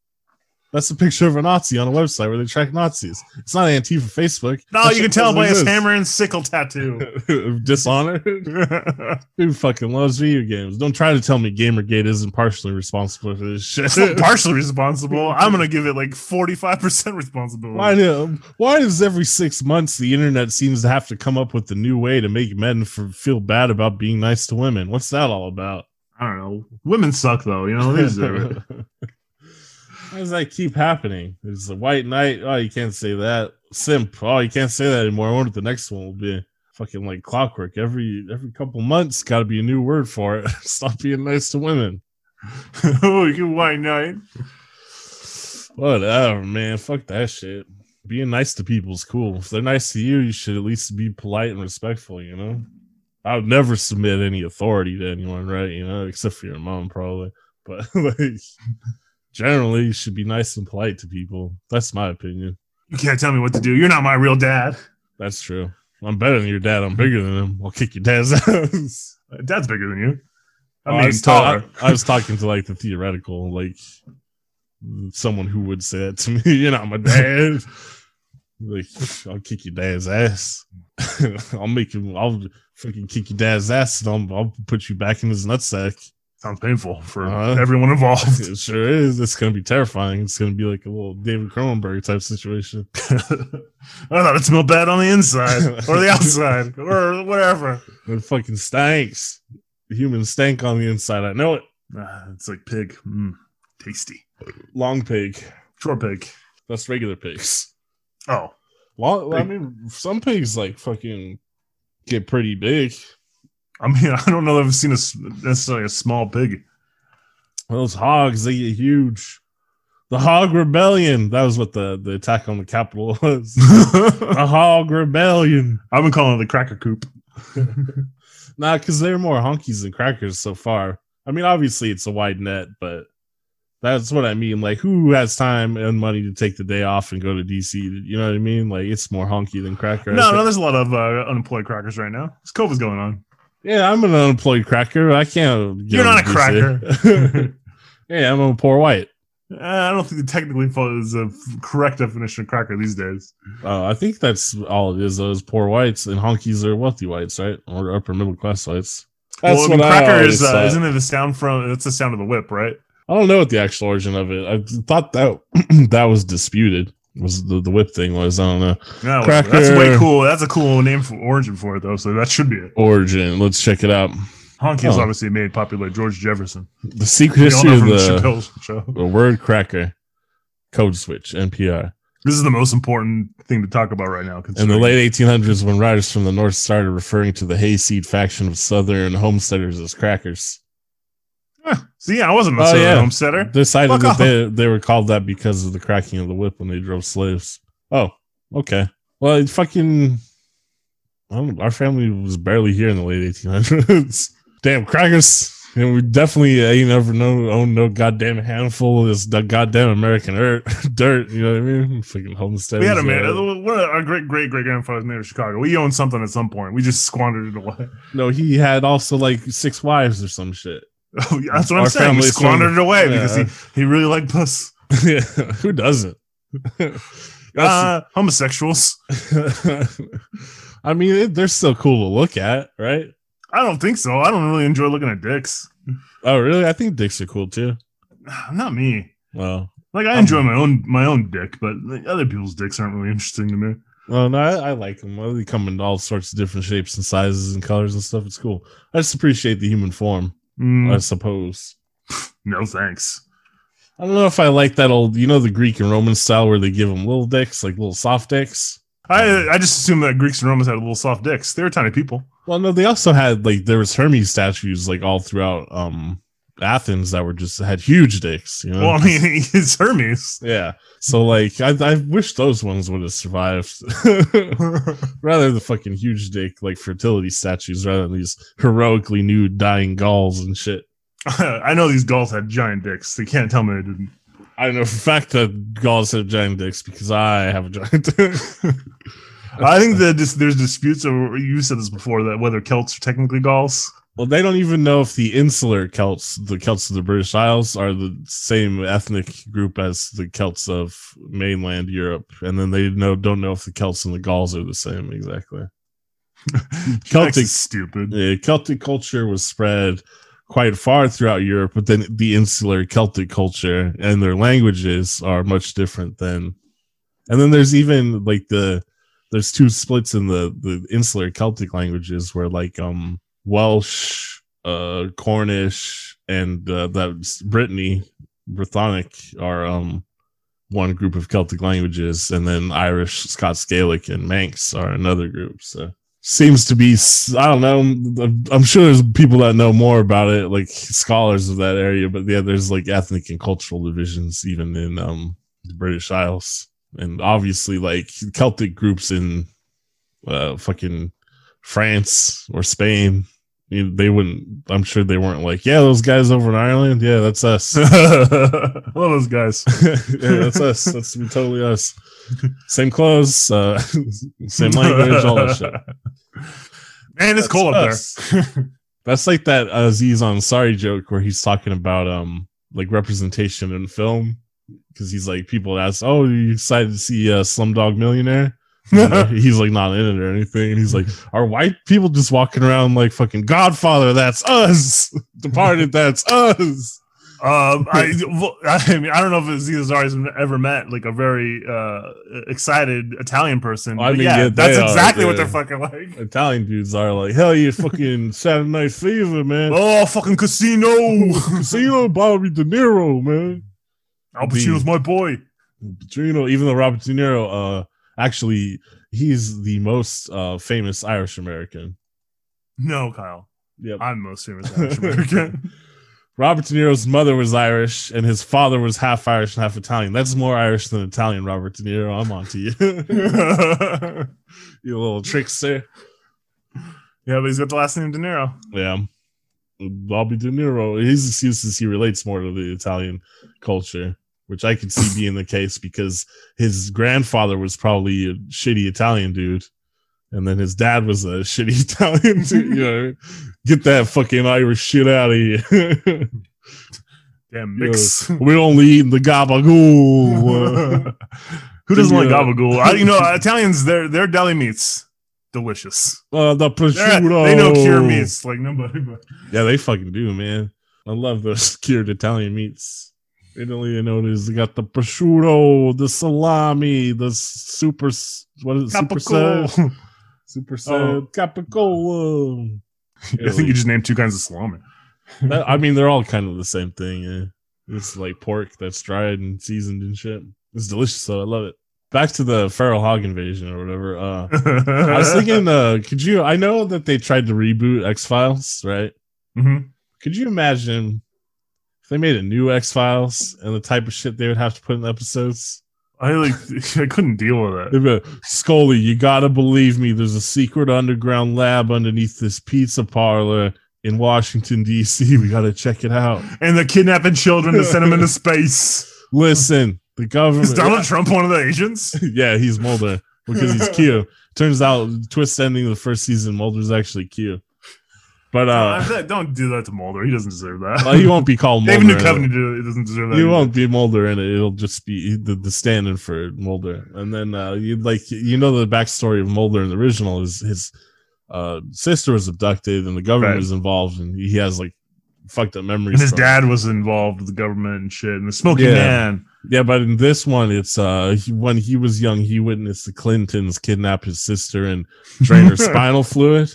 that's a picture of a nazi on a website where they track nazis it's not antifa facebook no, That you can tell by his hammer and sickle tattoo. dishonor who fucking loves video games don't try to tell me gamergate isn't partially responsible for this shit It's not partially responsible. I'm gonna give it like 45% responsibility. Why do why does every six months the internet seems to have to come up with a new way to make men for, feel bad about being nice to women? What's that all about? I don't know. Women suck though, you know, they deserve it. Why does that keep happening? There's a white knight. Oh, you can't say that. Simp. Oh, you can't say that anymore. I wonder what the next one will be. Fucking like clockwork. Every every couple months, got to be a new word for it. Stop being nice to women. oh, you white knight. Whatever, man. Fuck that shit. Being nice to people is cool. If they're nice to you, you should at least be polite and respectful, you know? I would never submit any authority to anyone, right? You know, except for your mom, probably. But like generally you should be nice and polite to people. That's my opinion. You can't tell me what to do. You're not my real dad. That's true. I'm better than your dad. I'm bigger than him. I'll kick your dad's ass. Dad's bigger than you. I Oh, mean, I, was ta- I, I was talking to like the theoretical, like someone who would say that to me. You're not my dad. like, I'll kick your dad's ass. I'll make him. I'll freaking kick your dad's ass, and I'll, I'll put you back in his nutsack. Sounds painful for Uh-huh. everyone involved. It sure is. It's gonna be terrifying. It's gonna be like a little David Cronenberg type situation. I thought it smelled bad on the inside or the outside or whatever. It fucking stinks. Human stank on the inside. I know it. Ah, it's like pig. Mm, tasty. Long pig. Short pig. That's regular pigs. Oh, Well, I mean, some pigs like fucking get pretty big. I mean, I don't know that I've seen a necessarily a small pig. Those hogs, they get huge. The Hog Rebellion. That was what the, the attack on the Capitol was. the Hog Rebellion. I've been calling it the cracker coop. Nah, because they're more honkies than crackers so far. I mean, obviously it's a wide net, but that's what I mean. Like, who has time and money to take the day off and go to DC? You know what I mean? Like, it's more honky than cracker. No, no, there's a lot of uh, unemployed crackers right now. This COVID's going on. Yeah, I'm an unemployed cracker. I can't. You're not a cracker. yeah, I'm a poor white. Uh, I don't think the technically is a correct definition of cracker these days. Uh, I think that's all it is. Those poor whites and honkies are wealthy whites, right? Or upper middle class whites. That's well, I mean, what cracker always is. Uh, isn't it the sound from? It's the sound of the whip, right? I don't know what the actual origin of it. I thought that that was disputed. Was the, the whip thing was? I don't know. No, Cracker. that's way cool. That's a cool name for origin for it, though. So that should be it. Origin. Let's check it out. Honky is Oh. obviously made popular. George Jefferson. The secret We all history of the the, show. the word cracker. Code switch. NPR. This is the most important thing to talk about right now. In the late 1800s, when writers from the North started referring to the hayseed faction of Southern homesteaders as crackers, See, I wasn't a Oh, yeah. homesteader. decided Fuck that off. they, they were called that because of the cracking of the whip when they drove slaves. Oh, okay. Well, it fucking. I don't- our family was barely here in the late 1800s. Damn crackers. And we definitely uh, ain't ever known owned no goddamn handful of this goddamn American dirt. dirt, you know what I mean? Fucking homestead. We had a man. Uh, one of our great great great grandfather's mayor of Chicago. We owned something at some point. We just squandered it away. No, he had also like six wives or some shit. Oh, that's what Our I'm saying. Family squandered it away yeah. because he, he really liked puss. yeah, who doesn't? Uh, homosexuals. I mean, it, they're still cool to look at, right? I don't think so. I don't really enjoy looking at dicks. Oh, really? I think dicks are cool too. Not me. Well, Like I enjoy my own my own dick, but other people's dicks aren't really interesting to me. Oh no, I, I like them. Well, they come in all sorts of different shapes and sizes and colors and stuff. It's cool. I just appreciate the human form, Mm, I suppose. no thanks. I don't know if I like that old, you know, the Greek and Roman style where they give them little dicks, like little soft dicks. I I just assumed that Greeks and Romans had little soft dicks. They were tiny people. Well, no, they also had like there was Hermes statues like all throughout um Athens that were just had huge dicks. You know, Well, I mean, it's Hermes. yeah. So like, I I wish those ones would have survived, rather the fucking huge dick like fertility statues rather than these heroically nude dying Gauls and shit. I know these Gauls had giant dicks. They can't tell me they didn't. I know for fact that Gauls have giant dicks because I have a giant dick. I think that there's disputes over. You said this before that whether Celts are technically Gauls. Well, they don't even know if the insular Celts, the Celts of the British Isles, are the same ethnic group as the Celts of mainland Europe, and then they know don't know if the Celts and the Gauls are the same exactly. Celtic stupid. yeah, Celtic culture was spread quite far throughout Europe, but then the insular Celtic culture and their languages are much different than. And then there's even like the there's two splits in the the insular Celtic languages where like um Welsh, uh Cornish, and uh, that Brittany, Brythonic are um one group of Celtic languages, and then Irish, Scots Gaelic, and Manx are another group. So seems to be I don't know. I'm sure there's people that know more about it, like scholars of that area. But yeah, there's like ethnic and cultural divisions even in um the British Isles, and obviously like Celtic groups in uh fucking France or Spain. They wouldn't. I'm sure they weren't like, yeah, those guys over in Ireland. Yeah, that's us. I love those guys. yeah, that's us. That's totally us. Same clothes, uh, same language, all that shit. Man, it's That's cold up there. That's like that Aziz Ansari joke where he's talking about um like representation in film because he's like people ask, "Oh, you excited to see uh, Slumdog Millionaire?" You he's like not in it or anything, and he's like, "Are white people just walking around like fucking Godfather? That's us. Departed. That's us." Um, I, I mean, I don't know if Aziz Ansari's ever met like a very uh, excited Italian person. I mean, yeah, yeah, that's they are, exactly what yeah. they're fucking like. Italian dudes are like, "Hell yeah, fucking Saturday Night Fever, man." Oh, fucking casino! Casino Bobby De Niro, man. Al Pacino's my boy. Pacino, even though Robert De Niro, uh, actually, he's the most uh famous Irish American. No, Kyle. Yep. I'm most famous Irish American. Robert De Niro's mother was Irish, and his father was half Irish and half Italian. That's more Irish than Italian, Robert De Niro. I'm on to you. you little trickster. yeah, but he's got the last name De Niro. Yeah. Bobby De Niro. His excuse is he relates more to the Italian culture, which I could see being the case because his grandfather was probably a shitty Italian dude. And then his dad was a shitty Italian dude. You know, get that fucking Irish shit out of here. Damn mix. We're only eating the gabagool. Who doesn't like gabagool? I, you know, Italians, their their deli meats delicious. Uh, the prosciutto. they know cure meats like nobody. But Yeah, they fucking do, man. I love those cured Italian meats. Italy, you know, there's they got the prosciutto, the salami, the super, what is it? Super sad, Capicola. super sad, Oh. capicola. I think you just named two kinds of salami. That- I mean, they're all kind of the same thing. Yeah. It's like pork that's dried and seasoned and shit. It's delicious, so I love it. Back to the feral hog invasion or whatever. Uh, I was thinking, uh, could you? I know that they tried to reboot X Files, right? Mhm. Could you imagine if they made a new X Files and the type of shit they would have to put in episodes? I like I couldn't deal with that. Like, Scully, you gotta believe me. There's a secret underground lab underneath this pizza parlor in Washington D.C. We gotta check it out. And they're kidnapping children to send them into space. Listen, the government. Is Donald Trump one of the agents? yeah, he's Mulder because he's Q. Turns out, twist ending of the first season, Mulder's actually Q. But uh, Don't- don't do that to Mulder. He doesn't deserve that. well, he won't be called Mulder. David it. Duchovny did- he doesn't deserve that. He either. won't be Mulder in it. It'll just be the, the stand-in for Mulder. And then uh, you like you know the backstory of Mulder in the original is his uh, sister was abducted and the government Right. was involved and he has like fucked up memories. And his dad was involved with the government and shit. And the Smoking Yeah. Man. Yeah, but in this one, it's uh he, when he was young, he witnessed the Clintons kidnap his sister and drain her spinal fluid.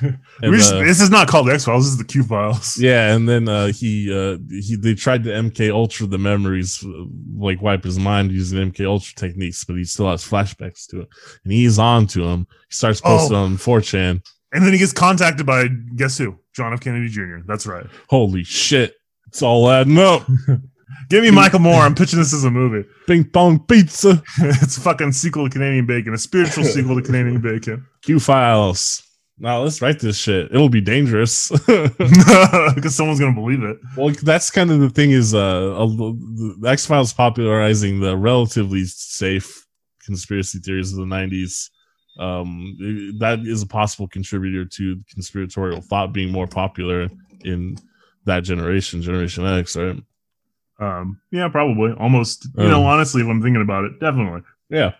Just- uh, this is not called X Files. This is the Q Files. yeah, and then uh, he uh, he they tried to MK Ultra the memories, uh, like wipe his mind using MK Ultra techniques, but he still has flashbacks to it, and he's on to him. He starts posting Oh. on 4chan. And then he gets contacted by guess who? John F. Kennedy Jr. That's right. Holy shit! It's all adding up. Give me Michael Moore. I'm pitching this as a movie. Ping pong pizza. it's a fucking sequel to Canadian Bacon, a spiritual sequel to Canadian Bacon. Q files. Now let's write this shit. It'll be dangerous. Because someone's gonna believe it. well, that's kind of the thing is uh, X Files popularizing the relatively safe conspiracy theories of the '90s. Um, that is a possible contributor to conspiratorial thought being more popular in that generation, Generation X, right? Um, yeah, probably. Almost. You know, Um. honestly, if I'm thinking about it, definitely. Yeah.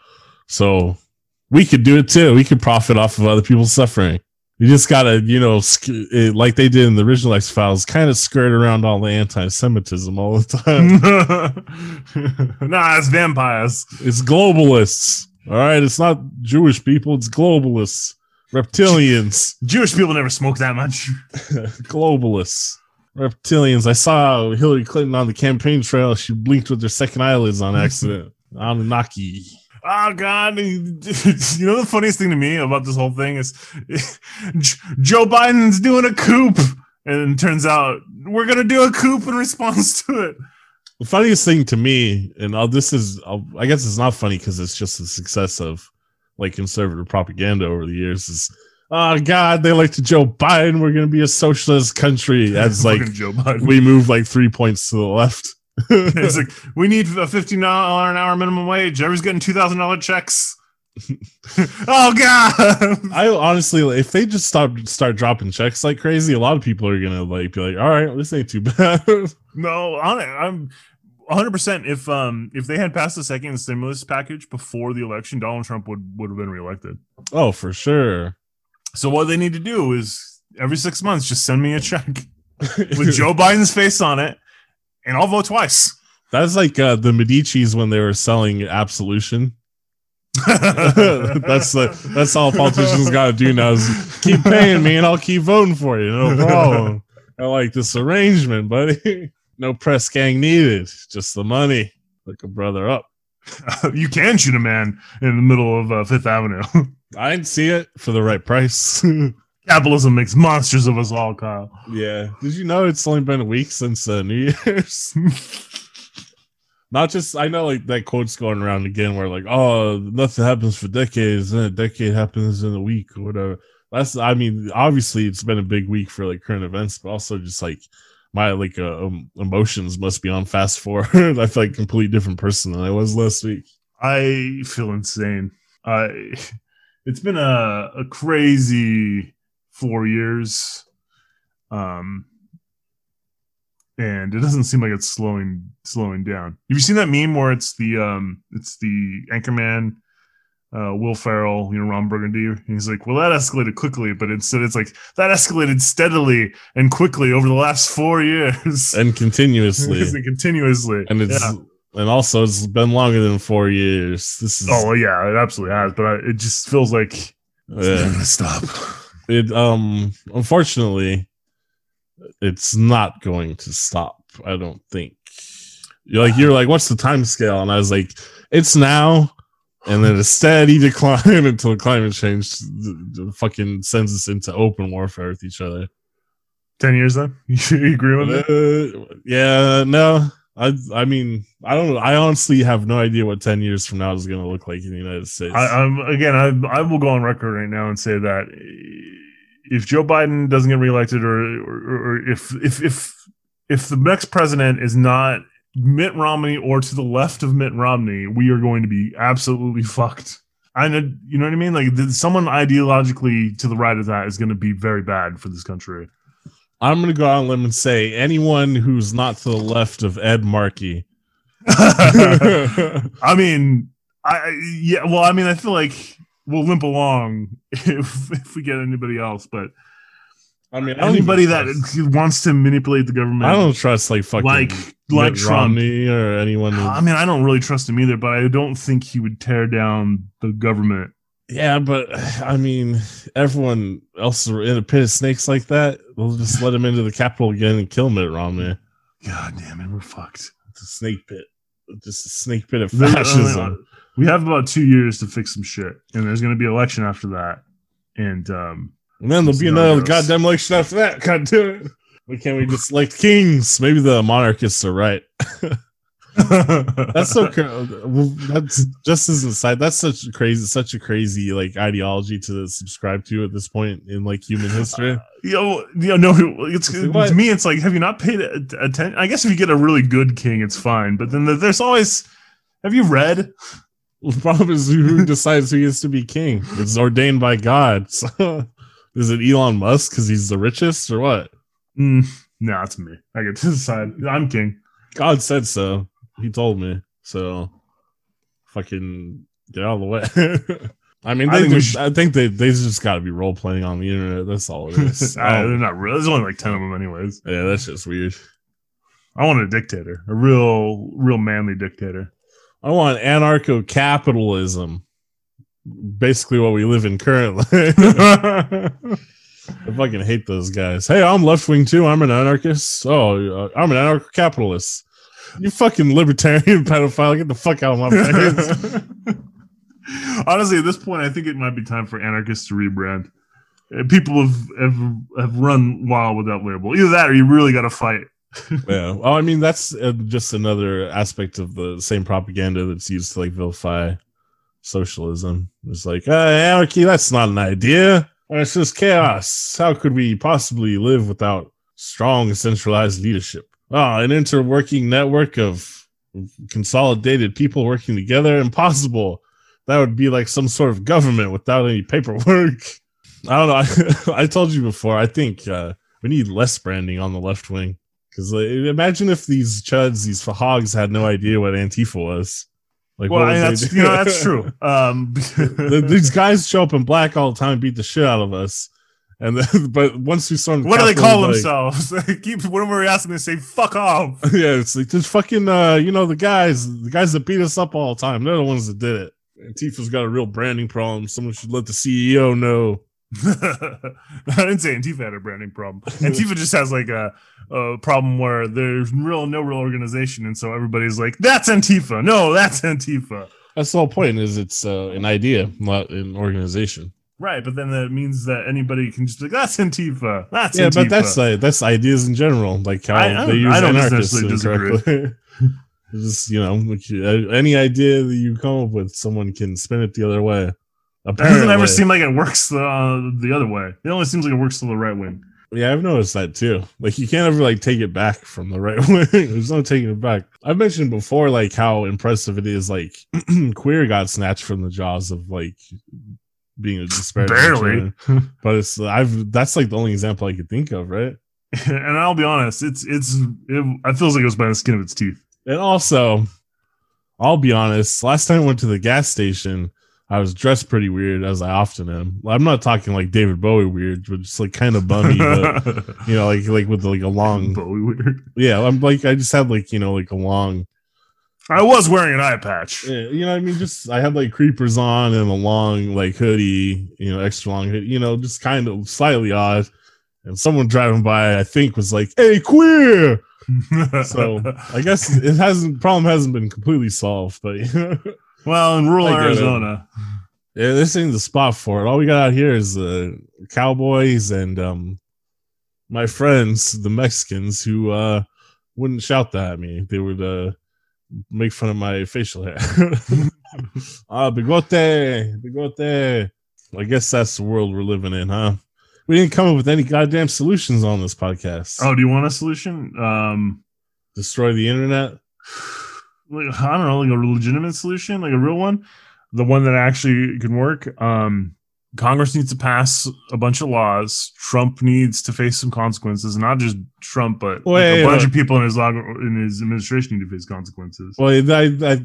So we could do it too. We could profit off of other people's suffering. You just gotta, you know, like they did in the original X Files, kind of skirt around all the anti-Semitism all the time. nah, it's vampires. it's globalists. All right, it's not Jewish people. It's globalists, reptilians, Jewish people never smoke that much. globalists, reptilians. I saw Hillary Clinton on the campaign trail. She blinked with her second eyelids on accident. Anunnaki. Oh God! You know the funniest thing to me about this whole thing is Joe Biden's doing a coup, and it turns out we're gonna do a coup in response to it. The funniest thing to me, and this is, I guess it's not funny because it's just the success of like conservative propaganda over the years. Is oh god, they like to Joe Biden. We're gonna be a socialist country. As like Joe Biden. we move like three points to the left. it's like we need a fifteen dollar an hour minimum wage. Everyone's getting two thousand dollar checks. oh God! I honestly, if they just stop start dropping checks like crazy, a lot of people are gonna like be like, all right, this ain't too bad. No, on it, I'm 100. percent If um if they had passed the second stimulus package before the election, Donald Trump would would have been reelected. oh, for sure. So what they need to do is every six months just send me a check with Joe Biden's face on it, and I'll vote twice. That's like uh, the Medici's when they were selling absolution. that's the that's all politicians got to do now is keep paying me and I'll keep voting for you. No problem. I like this arrangement, buddy. No press gang needed. Just the money. Look a brother up. you can shoot a man in the middle of uh, Fifth Avenue. I'd see it for the right price. Capitalism makes monsters of us all, Kyle. yeah. Did you know it's only been a week since uh, New Year's? Not just I know like that quote's going around again where like, oh, nothing happens for decades, and a decade happens in a week or whatever. That's I mean, obviously it's been a big week for like current events, but also just like my like uh, um, emotions must be on fast forward. I feel like a completely different person than I was last week. I feel insane. I it's been a, a crazy four years. Um and it doesn't seem like it's slowing slowing down. Have you seen that meme where it's the um it's the anchorman uh Will Ferrell, you know, Ron Burgundy, and he's like, Well that escalated quickly, but instead it's like that escalated steadily and quickly over the last four years. And continuously. and continuously. and it's Yeah. and also it's been longer than four years. This is Oh yeah, it absolutely has, but I, it just feels like it's yeah. never gonna stop. It um unfortunately it's not going to stop i don't think you're like you're like what's the time scale and i was like it's now and then a steady decline until climate change fucking sends us into open warfare with each other Ten years then? You agree with it? Uh, yeah no i i mean i don't i honestly have no idea what 10 years from now is going to look like in the united states I, I'm again. I I will go on record right now and say that if Joe Biden doesn't get reelected, or or, or if if if if the next president is not Mitt Romney or to the left of Mitt Romney, we are going to be absolutely fucked. I know, you know what I mean. Like someone ideologically to the right of that is going to be very bad for this country. I'm going to go out on a limb and say anyone who's not to the left of ed markey I mean, I I- yeah. Well, I mean, I feel like we'll limp along if if we get anybody else, but I mean, I Anybody that trust- wants to manipulate the government, I don't trust like fucking like like Mitt Trump. Romney or anyone. who- I mean, I don't really trust him either, but I don't think he would tear down the government. Yeah, but I mean, everyone else is in a pit of snakes like that. They'll just let him into the Capitol again and kill Mitt Romney. God damn it, we're fucked. It's a snake pit, just a snake pit of fascism. we have about two years to fix some shit, and there's going to be election after that. And um, And then there'll be See how it another goddamn election after that. God damn it. Why can't we just elect kings? Maybe the monarchists are right. That's so well, that's just as an aside. That's such a crazy, such a crazy like ideology to subscribe to at this point in like human history. Yo, yo, no, it's to me. It's like, have you not paid attention? I guess if you get a really good king, it's fine. But then there's always, have you read? The problem is who decides who gets to be king. It's ordained by God. So, is it Elon Musk because he's the richest or what? Mm, no, it's me. I get to decide. I'm king. God said so. He told me. So, fucking get out of the way. I mean, I think just, should- I think they they just got to be role playing on the internet. That's all it is. Oh, they're not real. There's only like ten of them, anyways. yeah, that's just weird. I want a dictator, a real, real manly dictator. I want anarcho capitalism. Basically, what we live in currently. I fucking hate those guys. Hey, I'm left wing too. I'm an anarchist. Oh, uh, I'm an anarcho capitalist. You fucking libertarian pedophile. Get the fuck out of my face. Honestly, at this point, I think it might be time for anarchists to rebrand. Uh, People have have, have run wild with that label. Either that, or you really got to fight. yeah. Well, I mean, that's uh, just another aspect of the same propaganda that's used to like vilify socialism. It's like, uh, anarchy, that's not an idea. It's just chaos. How could we possibly live without strong centralized leadership? Ah, an interworking network of consolidated people working together? Impossible. That would be like some sort of government without any paperwork. I don't know. I, I told you before, I think uh, we need less branding on the left wing. Because like, imagine if these chuds, these hogs, had no idea what Antifa was. Like, well, I mean, that's you know that's true. Um, these guys show up in black all the time, beat the shit out of us, and then, but once we storm, the what do they call like- themselves? Keep whenever we're asking, they say "fuck off." yeah, it's like just fucking, uh, you know, the guys, the guys that beat us up all the time. They're the ones that did it. Antifa's got a real branding problem. Someone should let the CEO know. I didn't say Antifa had a branding problem. Antifa just has like a, a problem where there's real no real organization, and so everybody's like, "That's Antifa." No, that's Antifa. That's the whole point. Is it's uh, an idea, not an organization. Right, but then that means that anybody can just be like, "That's Antifa." That's yeah, Antifa. but that's like that's ideas in general, like how I- I they use I don't anarchists necessarily disagree. incorrectly. Just you know, uh, any idea that you come up with, someone can spin it the other way. It Apparently, doesn't ever seem like it works the uh, the other way. It only seems like it works to the right wing. Yeah, I've noticed that too. Like you can't ever like take it back from the right wing. There's no taking it back. I've mentioned before like how impressive it is. Like queer got snatched from the jaws of like being a disparate. Barely. but it's I've that's like the only example I could think of, right? and I'll be honest, it's it's it, it feels like it was by the skin of its teeth. And also, I'll be honest. Last time I went to the gas station, I was dressed pretty weird, as I often am. I'm not talking like David Bowie weird, but just like kind of bummy, but you know, like like with like a long, Bowie weird. yeah. I'm like I just had like you know like a long, I was wearing an eye patch. yeah, you know, what I mean, just I had like creepers on and a long like hoodie, you know, extra long hoodie, you know, just kind of slightly odd. And someone driving by, I think, was like, "Hey, queer." So I guess it hasn't problem hasn't been completely solved, but. well, in rural get it. Arizona, Yeah, this ain't the spot for it. All we got out here is the cowboys and um my friends, the Mexicans, who uh wouldn't shout that at me. They would uh make fun of my facial hair. ah, bigote, bigote. I guess that's the world we're living in, huh? We didn't come up with any goddamn solutions on this podcast. oh, do you want a solution? Um, Destroy the internet. like, I don't know, like a legitimate solution, like a real one, the one that actually can work. Um, Congress needs to pass a bunch of laws. Trump needs to face some consequences, not just Trump, but like, Wait, a bunch wait. of people in his log- in his administration need to face consequences. Well, I, I,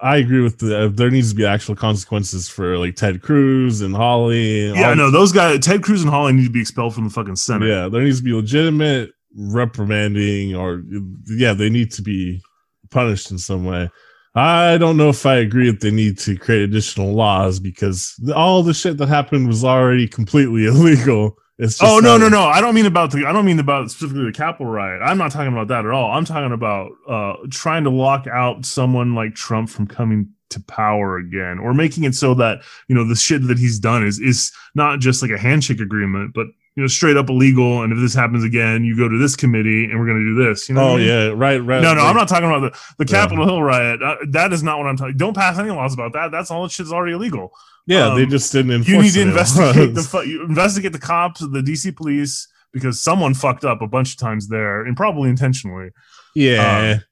I agree with the. There needs to be actual consequences for like Ted Cruz and Hawley. and yeah, all- no, those guys, Ted Cruz and Hawley, need to be expelled from the fucking Senate. Yeah, there needs to be legitimate reprimanding, or yeah, they need to be punished in some way. I don't know if I agree that they need to create additional laws because all the shit that happened was already completely illegal. It's just Oh no, no, no! I don't mean about the. I don't mean about specifically the Capitol riot. I'm not talking about that at all. I'm talking about uh, trying to lock out someone like Trump from coming to power again, or making it so that you know the shit that he's done is is not just like a handshake agreement, but you know straight up illegal. And if this happens again, you go to this committee, and we're going to do this. You know? what I Oh mean? yeah, right, right. No, no, like- I'm not talking about the, the Yeah. Capitol Hill riot. Uh, that is not what I'm talking. Don't pass any laws about that. That's all. That shit's already illegal. Yeah, they um, just didn't enforce You need to investigate the fu- you investigate the cops, the DC police, because someone fucked up a bunch of times there, and probably intentionally. yeah. Um,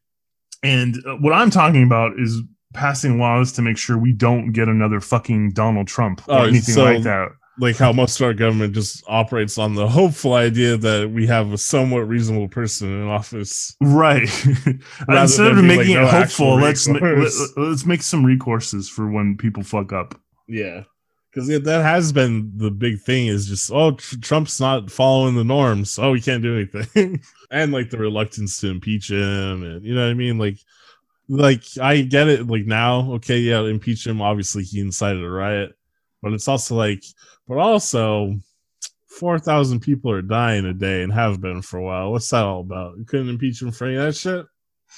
And uh, what I'm talking about is passing laws to make sure we don't get another fucking Donald Trump or Oh, anything so- like that. Like how most of our government just operates on the hopeful idea that we have a somewhat reasonable person in office. Right. Instead of making like, it hopeful, let's ma- let's make some recourses for when people fuck up. Yeah. Because that has been the big thing is just, oh, tr- Trump's not following the norms. Oh, we can't do anything. and like the reluctance to impeach him. And you know what I mean? Like, like I get it. Like now, okay, yeah, impeach him. Obviously, he incited a riot. But it's also like, but also, 4,000 people are dying a day and have been for a while. What's that all about? You couldn't impeach him for any of that shit?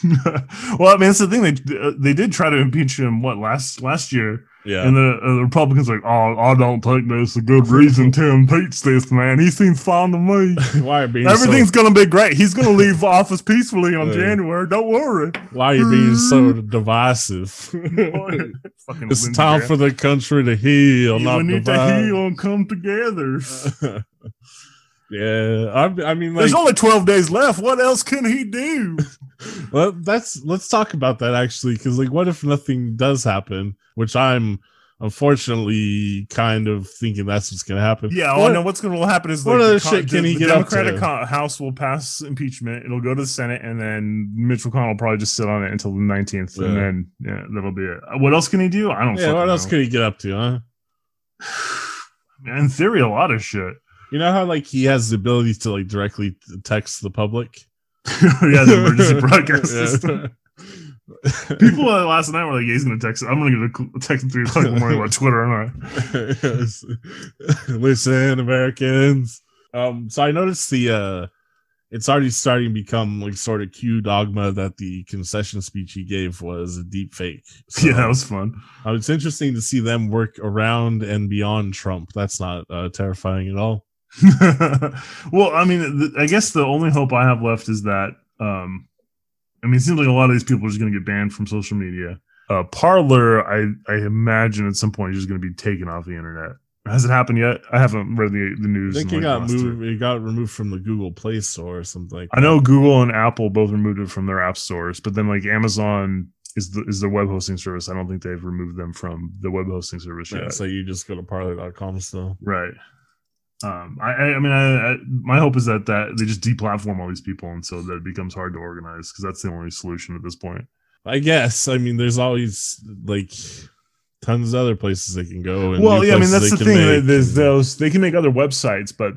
well, I mean, that's the thing. They they did try to impeach him. What last last year? Yeah. And the, uh, the Republicans like, oh, I don't think there's a good reason to impeach this man. He seems fine to me. why are being Everything's so, gonna be great. He's gonna leave office peacefully on Yeah. January. Don't worry. why are you being so divisive? It's time for the country to heal, we not need divide. to heal and come together. Yeah, I, I mean, like, There's only 12 days left. What else can he do? well, that's let's talk about that actually, because like, what if nothing does happen? Which I'm unfortunately kind of thinking that's what's gonna happen. Yeah, What- oh, no, what's going to happen is what like other con- shit can the- he the get up Democratic to? House will pass impeachment. It'll go to the Senate, and then Mitch McConnell will probably just sit on it until the 19th, Yeah. and then yeah, that'll be it. What else can he do? I don't. Yeah, what else know. could he get up to, huh? In theory, a lot of shit. You know how like he has the ability to like directly text the public. yeah, the emergency broadcast system. People uh, last night were like, yeah, "He's going to text." I'm going to get a text at three o'clock in the morning about Twitter. I'm not. Yes. Listen, Americans. Um, so I noticed the uh it's already starting to become like sort of Q dogma that the concession speech he gave was a deep fake. So, yeah, that was fun. uh, it's interesting to see them work around and beyond Trump. That's not uh, terrifying at all. well, I mean, th- I guess the only hope I have left is that, um, I mean, it seems like a lot of these people are just going to get banned from social media. Uh, Parler, I, I imagine at some point is just going to be taken off the internet. Has it happened yet? I haven't read the, the I news. think it like, got moved. It got removed from the Google Play Store or something. Like I know Google and Apple both removed it from their app stores, but then like Amazon is the is the web hosting service. I don't think they've removed them from the web hosting service that. yet. So you just go to parler.com still. Right. Um, I, I, mean, I, I, my hope is that that they just deplatform all these people, and so that it becomes hard to organize because that's the only solution at this point. I guess. I mean, there's always like tons of other places they can go. And Well, yeah, I mean that's the thing. make There's those they can make other websites, but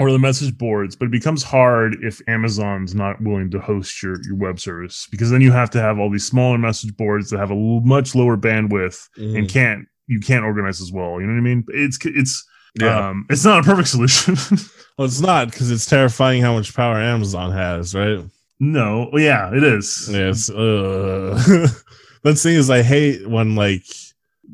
or the message boards, but it becomes hard if Amazon's not willing to host your your web service because then you have to have all these smaller message boards that have a l- much lower bandwidth Mhm. and can't you can't organize as well. You know what I mean? It's it's yeah. um it's not a perfect solution. well, it's not because it's terrifying how much power Amazon has, right? no, well, yeah, it is. Yeah, it's uh the thing is I hate when like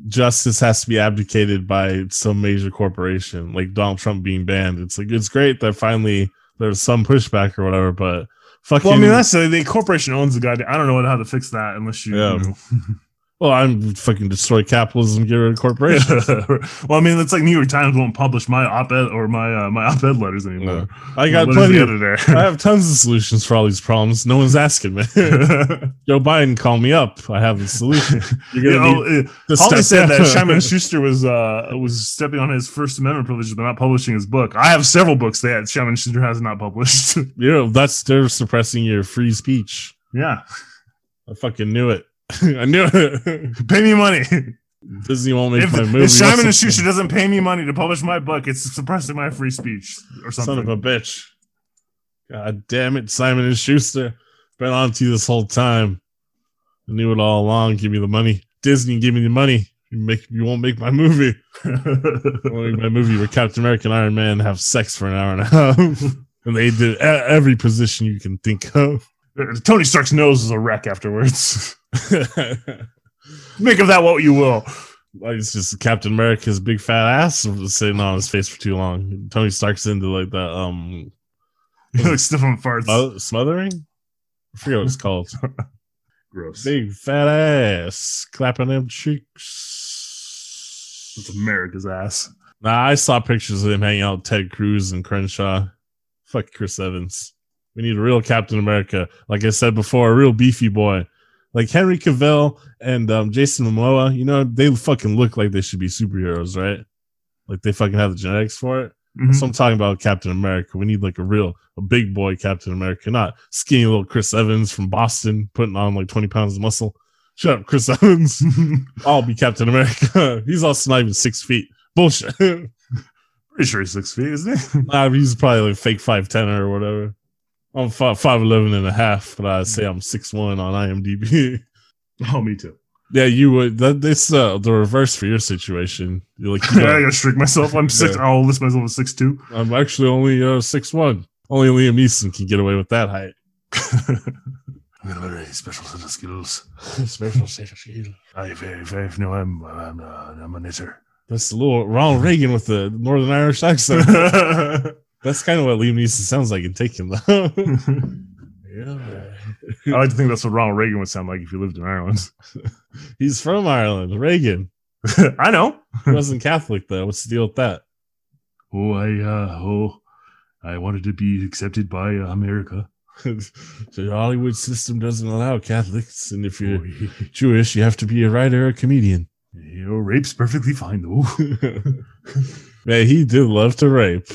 justice has to be abdicated by some major corporation, like Donald Trump being banned. It's like it's great that finally there's some pushback or whatever, but fucking Well, I mean, that's the, the corporation owns the guy. I don't know how to fix that unless you. Yeah. you know. Well, I'm fucking destroy capitalism, get rid of corporations. well, I mean, it's like New York Times won't publish my op-ed or my uh, my op-ed letters anymore. No. I got plenty. Of? I have tons of solutions for all these problems. No one's asking me. Joe Biden, call me up. I have the solution. You're gonna know, need uh, to Hawley said that. Simon Schuster was uh, was stepping on his First Amendment privileges by not publishing his book. I have several books that Simon Schuster has not published. you know that's they're suppressing your free speech. yeah, I fucking knew it. I knew it. pay me money. Disney won't make If, my movie. if Simon and Schuster doesn't pay me money to publish my book, it's suppressing my free speech or something. Son of a bitch. God damn it, Simon and Schuster. Been on to you this whole time. I knew it all along. Give me the money. Disney, give me the money. You make you won't make my movie. Won't make my movie where Captain America and Iron Man have sex for an hour and a half. and they did every position you can think of. Tony Stark's nose is a wreck afterwards. Make of that what you will. like it's just Captain America's big fat ass sitting on his face for too long. Tony Stark's into like that um He looks stiff on farts. smo- smothering. I forget what it's called. Gross. Big fat ass clapping them cheeks. It's America's ass. Nah, I saw pictures of him hanging out with Ted Cruz and Crenshaw. Fuck Chris Evans. We need a real Captain America. Like I said before, a real beefy boy. Like Henry Cavill and um, Jason Momoa, you know, they fucking look like they should be superheroes, right? Like they fucking have the genetics for it. Mhm. So I'm talking about Captain America. We need like a real, a big boy Captain America, not skinny little Chris Evans from Boston putting on like 20 pounds of muscle. Shut up, Chris Evans. I'll be Captain America. He's also not even six feet. Bullshit. Pretty sure he's six feet, isn't he? nah, he's probably like fake 5'10 or whatever. I'm 5, 5'11 and a half, but I say I'm six one on IMDb. oh, me too. yeah, you would. That, this uh, the reverse for your situation. You're like, I gotta shrink myself. I'm six. Yeah. I'll list myself as six two. I'm actually only uh, 6'1. Only Liam Neeson can get away with that height. I'm gonna very special set of skills. Special set of skills. I very very no. I'm I'm uh, I'm a knitter. That's a little Ronald Reagan with the Northern Irish accent. That's kind of what Liam Neeson sounds like in Taken, though. yeah. I like to think that's what Ronald Reagan would sound like if he lived in Ireland. He's from Ireland. Reagan. I know. He wasn't Catholic, though. What's the deal with that? Oh, I uh, oh, I wanted to be accepted by uh, America. the Hollywood system doesn't allow Catholics, and if Oh, you're Jewish, you have to be a writer or a comedian. you know, rape's perfectly fine though. Man, he did love to rape.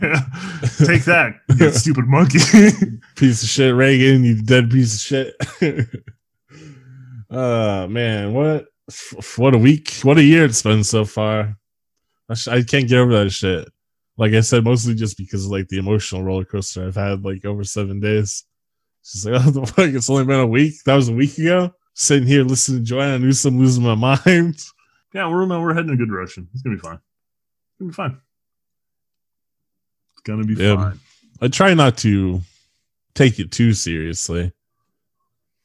Take that, you stupid monkey. Piece of shit, Reagan, you dead piece of shit. uh man, what f- what a week, what a year it's been so far. I, sh- I can't get over that shit. Like I said, mostly just because of like the emotional roller coaster I've had like over seven days. Just like, oh, the fuck, it's only been a week. That was a week ago. Sitting here listening to Joanna Newsom losing my mind. yeah, we're we're heading in a good direction. It's gonna be fine. It's gonna be fine. Gonna be Yeah. fine. I try not to take it too seriously.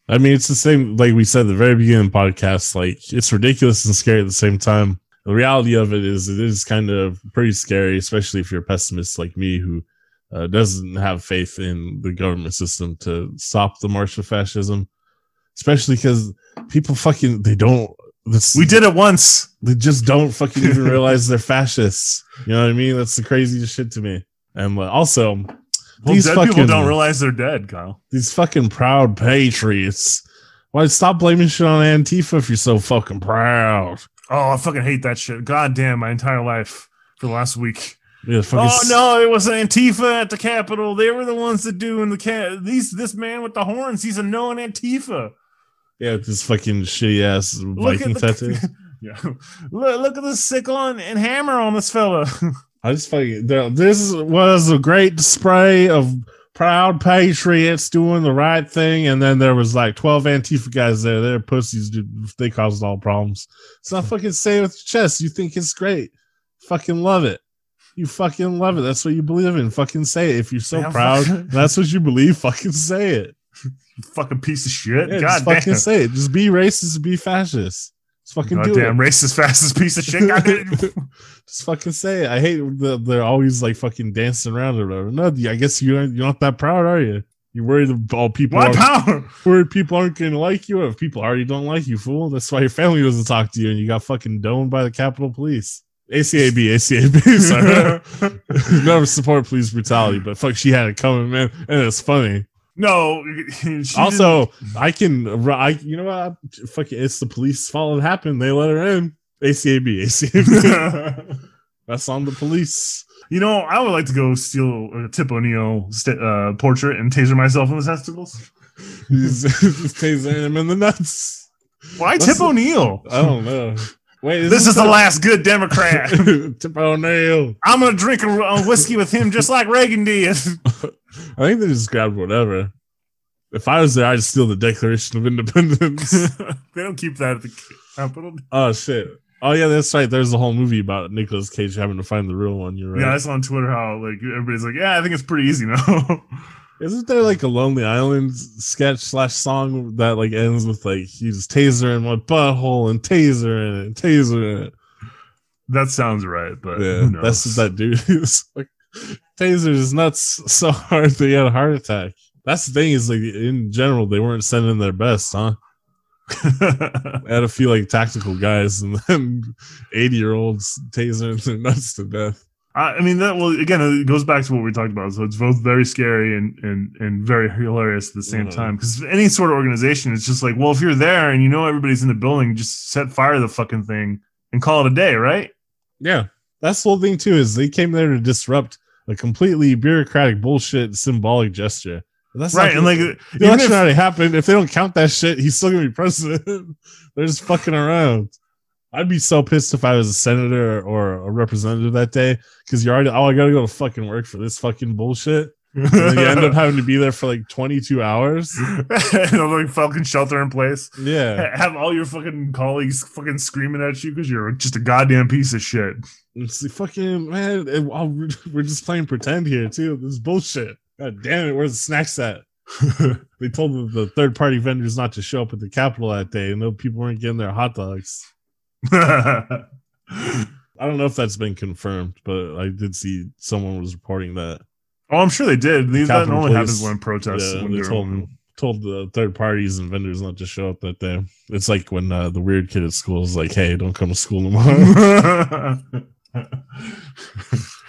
I mean, it's the same, like we said at the very beginning of the podcast, like it's ridiculous and scary at the same time. The reality of it is, it is kind of pretty scary, especially if you're a pessimist like me who uh, doesn't have faith in the government system to stop the march of fascism. Especially because people fucking, they don't, this, We did it once. they just don't fucking even realize they're fascists. You know what I mean? That's the craziest shit to me. And uh, also, Well, These dead people fucking- don't realize they're dead, Kyle. these fucking proud patriots. Why stop blaming shit on Antifa if you're so fucking proud? Oh, I fucking hate that shit. God damn, my entire life for the last week. Yeah, Oh no, it was Antifa at the Capitol. They were the ones that doing the cat. These this man with the horns. He's a known Antifa. Yeah, this fucking shitty ass Viking tattoo. yeah. Look, look at the sickle and, and hammer on this fella. I just fucking this was a great display of proud patriots doing the right thing, and then there was like twelve Antifa guys there. They're pussies, dude. They caused all problems. It's not fucking say it with your chest. You think it's great. Fucking love it. You fucking love it. That's what you believe in. Fucking say it. If you're so Yeah, proud, that's what you believe. Fucking say it. fucking piece of shit. Yeah, God just fucking say it. Just be racist. Be fascist. Fucking God do damn, it. racist, fastest piece of shit. Damn. Just fucking say it. I hate that they're always like fucking dancing around or whatever. No, I guess you're you're not that proud, are you? You're worried about people? Aren't- power? worried people aren't going to like you? Or if people already don't like you, fool, that's why your family doesn't talk to you, and you got fucking domed by the Capitol Police. ACAB, ACAB. Sorry. Never support police brutality, but fuck, she had it coming, man, and it's funny. No. also, I can, I you know what? Fuck it, it's the police fault. It happened. They let her in. ACAB, ACAB. That's on the police. you know, I would like to go steal a Tip O'Neill st- uh, portrait and taser myself in the testicles. He's, he's tasering him in the nuts. Why That's Tip O'Neill? I don't know. Wait, This is the last good Democrat. Tip O'Neill. I'm gonna drink a, a whiskey with him just like Reagan did. I think they just grabbed whatever. If I was there, I'd steal the Declaration of Independence. they don't keep that at the Capitol. oh shit! Oh yeah, that's right. There's a whole movie about Nicolas Cage having to find the real one. You're right. Yeah, I saw on Twitter how like everybody's like, yeah, I think it's pretty easy now. Isn't there like a Lonely Island sketch slash song that like ends with like he's tasering my butthole and tasering it and tasering it? that sounds right, but Yeah, that's what that dude is. like, taser is nuts so hard they had a heart attack. That's the thing is like in general they weren't sending their best, huh? Had a few like tactical guys and then 80 year olds tasering their nuts to death. I mean that well again it goes back to what we talked about. So it's both very scary and and and very hilarious at the same Mhm. time. Because any sort of organization, it's just like, well, if you're there and you know everybody's in the building, just set fire to the fucking thing and call it a day, right? Yeah. That's the whole thing too, is they came there to disrupt a completely bureaucratic bullshit symbolic gesture. That's right. And like the election if, already happened. If they don't count that shit, he's still gonna be president. They're just fucking around. I'd be so pissed if I was a senator or a representative that day because you're already oh I gotta go to fucking work for this fucking bullshit. And then you end up having to be there for like 22 hours. know, like fucking shelter in place. Yeah. Have all your fucking colleagues fucking screaming at you because you're just a goddamn piece of shit. It's like, fucking man, oh, we're just playing pretend here too. This is bullshit. God damn it, where's the snacks at? They told the, third party vendors not to show up at the Capitol that day, and no people weren't getting their hot dogs. I don't know if that's been confirmed, but I did see someone was reporting that. I'm sure they did. These that only Police. happens when protests. Yeah, when they they're- told told the third parties and vendors not to show up that day. It's like when uh, the weird kid at school is like, "Hey, don't come to school tomorrow.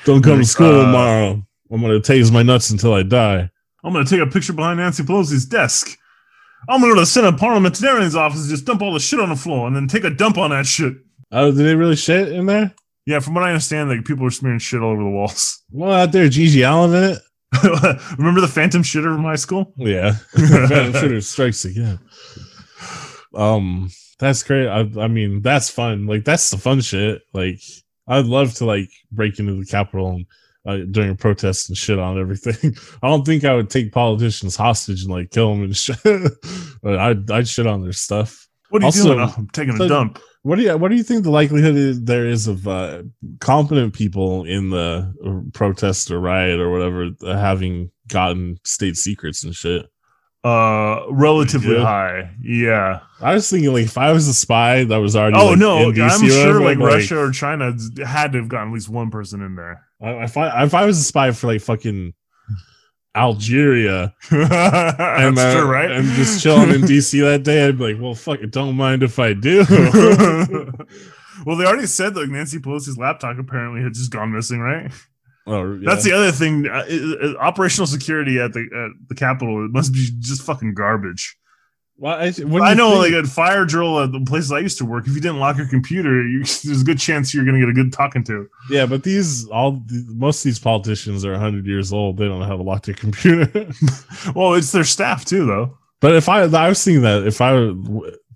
don't come to school Uh, tomorrow. I'm gonna tase my nuts until I die." I'm gonna take a picture behind Nancy Pelosi's desk. I'm gonna go to the Senate Parliamentarian's office and just dump all the shit on the floor and then take a dump on that shit. Oh, did they really shit in there? Yeah, from what I understand, like people are smearing shit all over the walls. Well, out there, GG Allin in it. Remember the Phantom shitter from high school? Yeah, Phantom Shooter strikes again. Um, that's great. I, I mean, that's fun. Like, that's the fun shit. Like, I'd love to like break into the Capitol and, uh, during a protest and shit on everything. I don't think I would take politicians hostage and like kill them and shit. but I'd I'd shit on their stuff. What are you Also- doing? I'm taking a dump. What do you What do you think the likelihood is there is of uh, competent people in the uh, protest or riot or whatever uh, having gotten state secrets and shit? Uh, relatively Yeah. high. Yeah. I was thinking like if I was a spy that was already Oh like, no, DC I'm sure whatever, like Russia or China had to have gotten at least one person in there. I- If I if I was a spy for like fucking Algeria That's and, uh, true, right? and just chilling in DC that day, I'd be like, well, fuck it, don't mind if I do. well, they already said that Nancy Pelosi's laptop apparently had just gone missing, right? oh, yeah. That's the other thing. Uh, it- it- operational security at the at the Capitol it must be just fucking garbage. Well, I, I know, think? like at fire drill at the places I used to work, if you didn't lock your computer, you, there's a good chance you're going to get a good talking to. yeah, but these all most of these politicians are 100 years old. They don't have a locked computer. Well, it's their staff too, though. But if I, I was thinking that if I were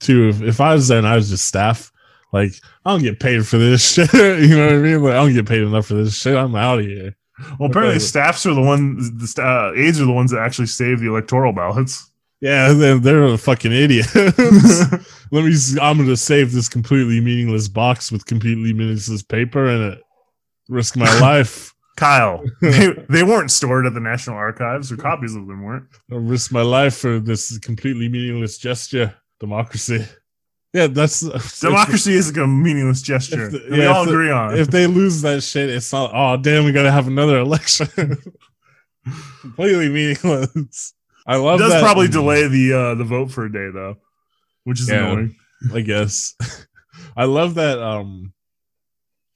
to, if, if I was there and I was just staff, like I don't get paid for this shit. you know what I mean? Like I don't get paid enough for this shit. I'm out of here. Well, apparently, staffs are the ones. The uh, aides are the ones that actually save the electoral ballots. Yeah, then they're a fucking idiot. Let me. I'm gonna save this completely meaningless box with completely meaningless paper in it. Risk my life. Kyle, they, they weren't stored at the National Archives, or copies of them weren't. I'll risk my life for this completely meaningless gesture. Democracy. Yeah, that's Democracy is a meaningless gesture. The- that we all if the- agree on. if they lose that shit, it's not. Oh damn, we gotta have another election. Completely meaningless. I love. It does that. probably delay the uh, the vote for a day though, which is Yeah. annoying. I guess. I love that um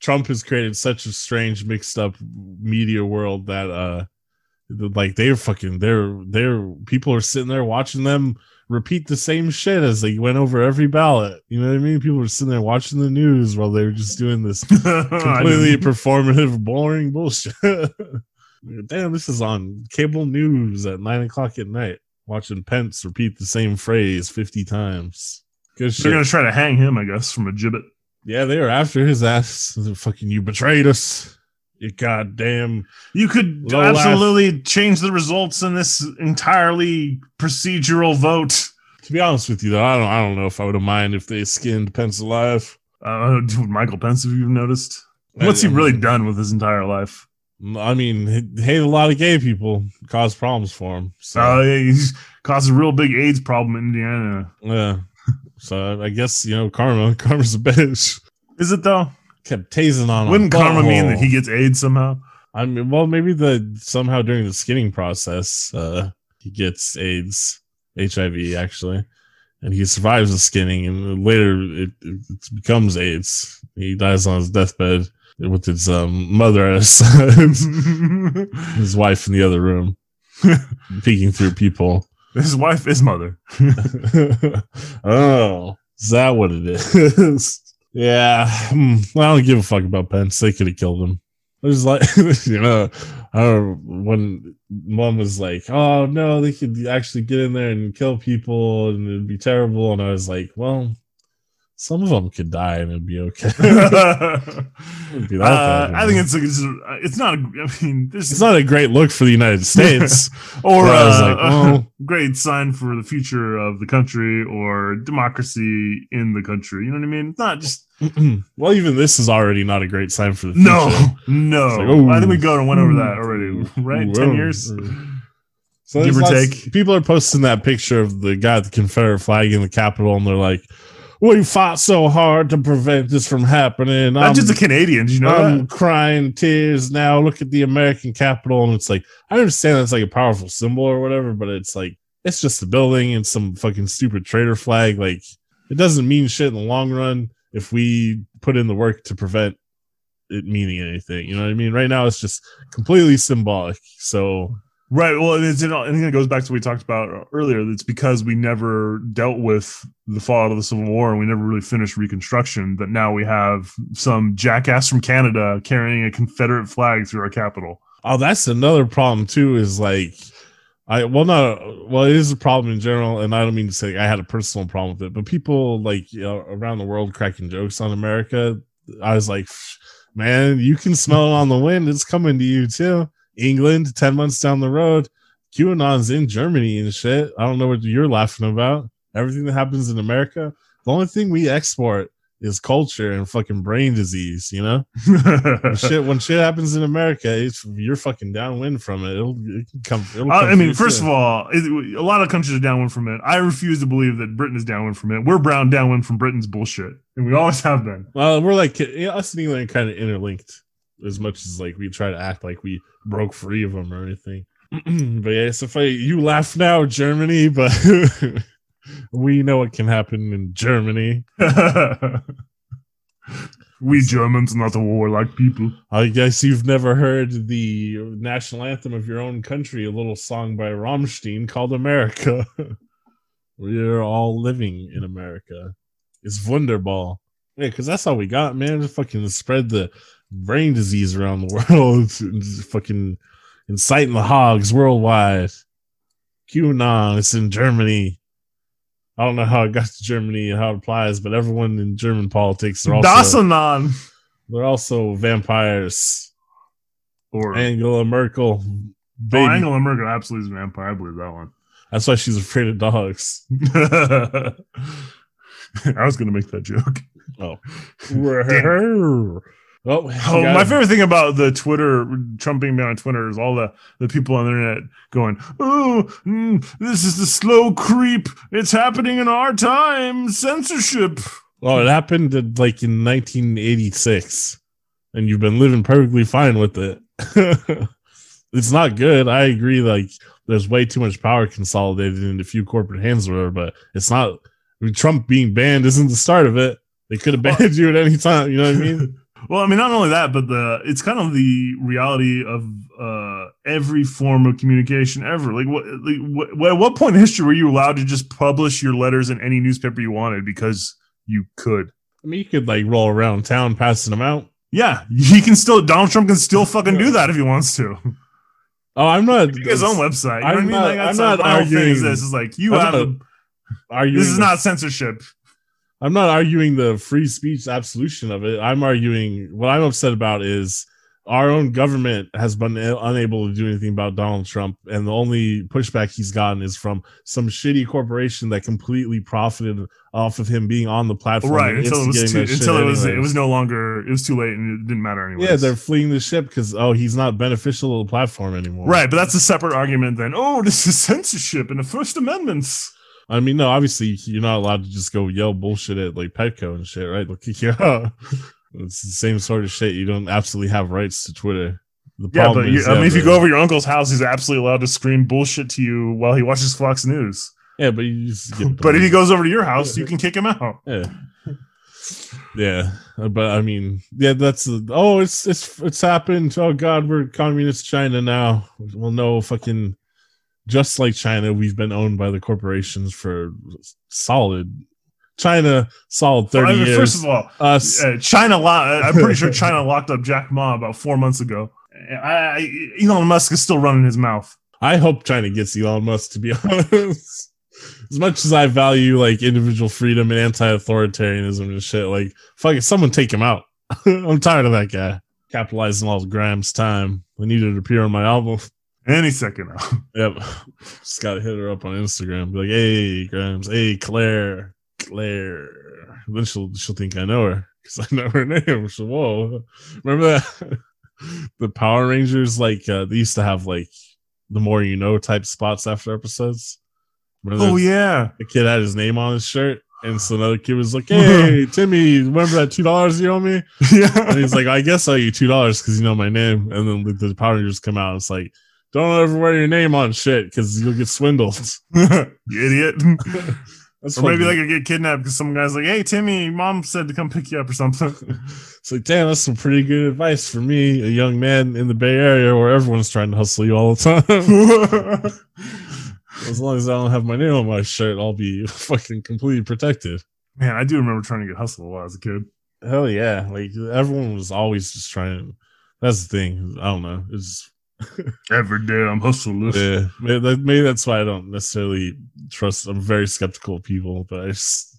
Trump has created such a strange mixed up media world that uh like they're fucking they're they're people are sitting there watching them repeat the same shit as they went over every ballot. You know what I mean? People were sitting there watching the news while they were just doing this completely performative, boring bullshit. Damn, this is on cable news at nine o'clock at night. Watching Pence repeat the same phrase fifty times. Good They're gonna try to hang him, I guess, from a gibbet. Yeah, they were after his ass. They're fucking, you betrayed us. You goddamn. You could absolutely change the results in this entirely procedural vote. To be honest with you, though, I don't. I don't know if I would have mind if they skinned Pence alive. Uh, dude, Michael Pence, have you noticed? What's he really done with his entire life? I mean, hate a lot of gay people, cause problems for him. So Uh, yeah, he's caused a real big AIDS problem in Indiana. yeah. So I guess you know, karma. Karma's a bitch. Is it though? Kept tasing on. Wouldn't karma mean that he gets AIDS somehow? I mean, well, maybe the somehow during the skinning process, uh, he gets AIDS, HIV actually, and he survives the skinning, and later it, it becomes AIDS. He dies on his deathbed with his um, mother as his wife in the other room, peeking through people. His wife is mother. oh, is that what it is? yeah, hmm, well, I don't give a fuck about Pence. They could have killed him. There's like, you know, I don't know, when mom was like, "Oh no, they could actually get in there and kill people, and it'd be terrible," and I was like, "Well, some of them could die, and it'd be okay." Wouldn't be Uh, I think it's it's, it's not. A, I mean, this it's not a great look for the United States. or But I was uh, like, well- a great sign for the future of the country or democracy in the country. You know what I mean? It's not just well, even this is already not a great sign for the future. no, no. Like, ooh. I think we go and went over that already, right? Ooh, Ten years. So Give or lots- take. people are posting that picture of the guy with the Confederate flag in the Capitol, and they're like, "We fought so hard to prevent this from happening." Not I'm, just the Canadians, you know. I'm that? crying tears now. Look at the American Capitol, and it's like I understand that's like a powerful symbol or whatever, but it's like it's just a building and some fucking stupid traitor flag. Like it doesn't mean shit in the long run if we put in the work to prevent it meaning anything. You know what I mean? Right now, it's just completely symbolic. So Right. Well, and it's, I think it goes back to what we talked about earlier. It's because we never dealt with the fallout of the Civil War and we never really finished Reconstruction that now we have some jackass from Canada carrying a Confederate flag through our capital. Oh, that's another problem too. Is like, I well, not well. It is a problem in general, and I don't mean to say I had a personal problem with it, but people like you know, around the world cracking jokes on America. I was like, man, you can smell it on the wind. It's coming to you too. England, ten months down the road, QAnon's in Germany and shit. I don't know what you're laughing about. Everything that happens in America, the only thing we export is culture and fucking brain disease. You know when shit when shit happens in America, it's you're fucking downwind from it. It'll it can come. It'll Uh, come I mean, first too. of all, it, a lot of countries are downwind from it. I refuse to believe that Britain is downwind from it. We're brown downwind from Britain's bullshit, and we always have been. well, we're like you know, us and England are kind of interlinked as much as like we try to act like we broke free of them or anything. but yeah, so if I, you laugh now, Germany, but we know what can happen in Germany. we Germans are not a warlike people. I guess you've never heard the national anthem of your own country, a little song by Rammstein called America. We're all living in America. It's Wunderbar. Yeah, because that's all we got, man. Just fucking spread the brain disease around the world. fucking inciting the hogs worldwide. QAnon, it's in Germany. I don't know how it got to Germany and how it applies, but everyone in German politics are also Dasanon. they're also vampires. Or Angela Merkel, oh. Angela Merkel absolutely is a vampire. I believe that one. That's why she's afraid of dogs. I was gonna make that joke. Oh, Damn. oh, Oh, my favorite thing about the Twitter Trump being on Twitter is all the the people on the internet going, "Oh, mm, this is the slow creep. It's happening in our time. Censorship." Oh, it happened like in 1986, and you've been living perfectly fine with it. it's not good. I agree. Like there's way too much power consolidated in a few corporate hands or whatever, but it's not. Trump being banned isn't the start of it. They could have banned you at any time. You know what I mean? Well, I mean, not only that, but the it's kind of the reality of uh, every form of communication ever. Like, what, like, what, at what point in history were you allowed to just publish your letters in any newspaper you wanted because you could? I mean, you could like roll around town passing them out. Yeah, he can still. Donald Trump can still fucking do that if he wants to. Oh, I'm not his own website. You I'm what I mean? not- Like, I'm not my whole thing arguing- Is this is like you I'm have not a, this is not censorship. I'm not arguing the free speech absolution of it. I'm arguing what I'm upset about is our own government has been unable to do anything about Donald Trump, and the only pushback he's gotten is from some shitty corporation that completely profited off of him being on the platform. Right until it was too, until it was it was no longer it was too late and it didn't matter anymore. yeah, they're fleeing the ship because oh, he's not beneficial to the platform anymore. right, but that's a separate argument. Then oh, this is censorship and the First Amendments. I mean, no, obviously you're not allowed to just go yell bullshit at like Petco and shit, right? They'll kick you out. It's the same sort of shit. You don't absolutely have rights to Twitter. The Yeah, but you, I mean, if you go over your uncle's house, he's absolutely allowed to scream bullshit to you while he watches Fox News. yeah, but you just get But if he goes over to your house, you can kick him out. yeah, yeah, but I mean, yeah, that's the oh, it's it's it's happened. Oh God, we're communist China now. Well, no, fucking, just like China, we've been owned by the corporations for solid. China, solid thirty I mean, years. First of all, us, uh, China. Lo- I'm pretty sure China locked up Jack Ma about four months ago. I, I, Elon Musk is still running his mouth. I hope China gets Elon Musk to be honest. As much as I value like individual freedom and anti-authoritarianism and shit, like fuck it, someone take him out. I'm tired of that guy capitalizing all of Grimes' time. I needed to appear on my album. Any second now. Yep, just gotta hit her up on Instagram. Be like, hey, Grimes, hey, Claire, Claire. Then she'll she'll think I know her because I know her name. So whoa, remember that the Power Rangers like uh, they used to have like the more you know type spots after episodes. Remember Oh yeah. the kid had his name on his shirt, and so another kid was like, "Hey, Timmy, remember that two dollars you owe me?" yeah. And he's like, "I guess I owe you two dollars because you know my name." And then the, the Power Rangers come out. And it's like, "Don't ever wear your name on shit because you'll get swindled." you idiot. That's or maybe they could get kidnapped because some guy's like, "Hey, Timmy, mom said to come pick you up or something." It's like, damn, that's some pretty good advice for me, a young man in the Bay Area where everyone's trying to hustle you all the time. as long as I don't have my name on my shirt, I'll be fucking completely protected. Man, I do remember trying to get hustled a lot as a kid. Hell yeah. Like everyone was always just trying that's the thing. I don't know. It's Every day I'm hustling. yeah. Maybe, that, maybe that's why I don't necessarily trust I'm very skeptical of people, but I just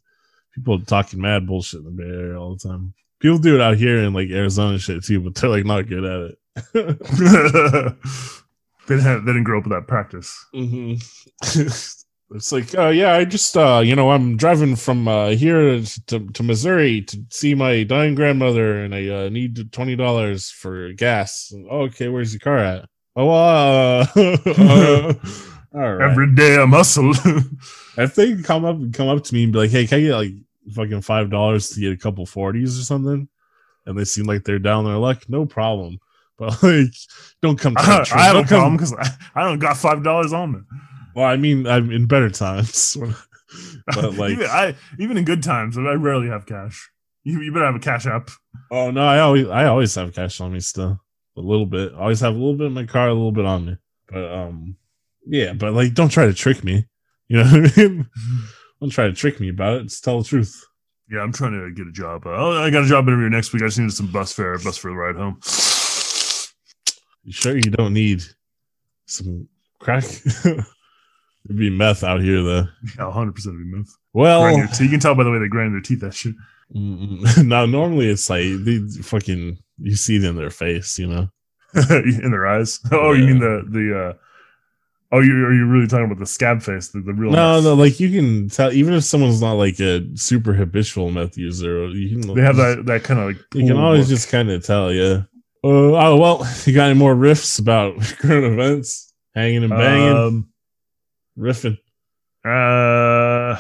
people talking mad bullshit in the Bay Area all the time. People do it out here in like Arizona and shit too, but they're like not good at it. they didn't have, they didn't grow up with that practice. hmm it's like, uh, yeah, I just, uh, you know, I'm driving from uh, here to, to Missouri to see my dying grandmother, and I uh, need twenty dollars for gas. Oh, okay, where's your car at? Oh, uh, uh, all right. Every day I'm hustling. if they come up come up to me and be like, "Hey, can I get like fucking five dollars to get a couple forties or something?" and they seem like they're down their luck, no problem. But like, don't come. I, I have don't a come- problem because I, I don't got five dollars on me. Well, I mean, I'm in better times. but like, even, I, even in good times, I rarely have cash. You, you better have a cash app. oh no, I always I always have cash on me still. A little bit. I always have a little bit in my car, a little bit on me. But um, yeah. But like, don't try to trick me. You know what I mean? don't try to trick me about it. Just tell the truth. Yeah, I'm trying to get a job. Uh, I got a job interview next week. I just needed some bus fare, bus for the ride home. You sure you don't need some crack? It'd be meth out here, though. Yeah, 100 percent of myth. Well, teeth. You can tell by the way they grind their teeth. That shit. now normally it's like they fucking you see it in their face, you know. in their eyes. Oh, you mean the the. uh Oh, you are you really talking about the scab face, the, the real? No, meth? no, like you can tell even if someone's not like a super habitual meth user, you can They have that that kind of like. You can always look. just kind of tell, yeah. Uh, oh well, you got any more riffs about current events? Hanging and banging, Um, riffing. uh,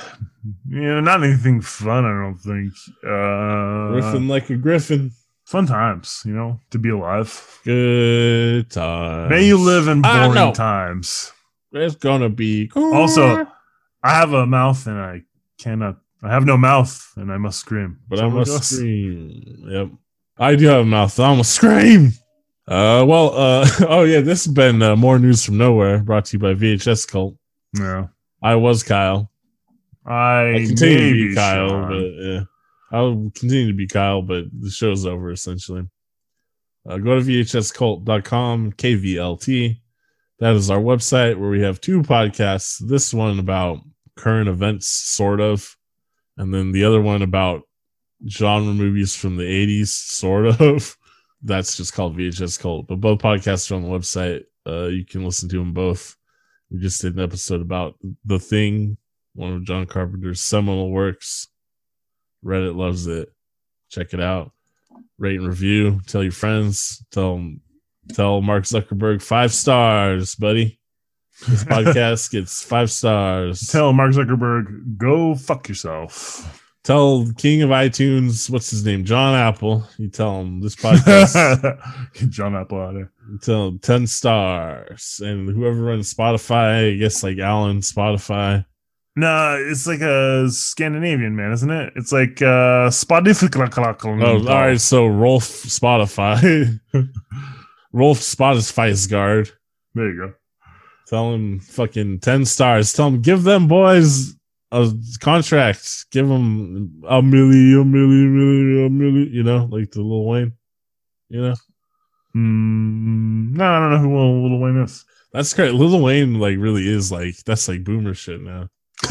you know, not anything fun. I don't think. Uh, riffing like a griffin. Fun times, you know, to be alive. Good time. May you live in know. boring times. It's gonna be cool. Also, I have a mouth and I cannot. I have no mouth and I must scream. but So I must goes. scream. Yep. I do have a mouth. I must scream. Uh, well, uh, oh yeah, this has been uh, more news from nowhere, brought to you by VHS Cult. No, I was Kyle. I, I continue to be Kyle, Sean. but yeah, I'll continue to be Kyle, but the show's over essentially. Uh, go to vhscult.com, KVLT. That is our website where we have two podcasts. This one about current events, sort of, and then the other one about genre movies from the 80s, sort of. That's just called VHS Cult. But both podcasts are on the website. Uh, you can listen to them both. We just did an episode about The Thing, one of John Carpenter's seminal works. Reddit loves it. Check it out. Rate and review. Tell your friends. Tell tell Mark Zuckerberg five stars, buddy. This podcast gets five stars. Tell Mark Zuckerberg, go fuck yourself. Tell King of iTunes, what's his name? John Apple. You tell him this podcast. John Apple out tell him 10 stars. And whoever runs Spotify, I guess like Alan Spotify. No, it's like a Scandinavian man, isn't it? It's like uh Spotify. Oh, all right. So Rolf Spotify. Rolf Spotify's guard. There you go. Tell him fucking 10 stars. Tell him, give them boys a contract. Give them a milli, a milli, milli, a milli, you know, like the Lil Wayne. You know, Mm, no, I don't know who Lil Wayne is. that's great. Lil Wayne, like, really is like, that's like boomer shit now.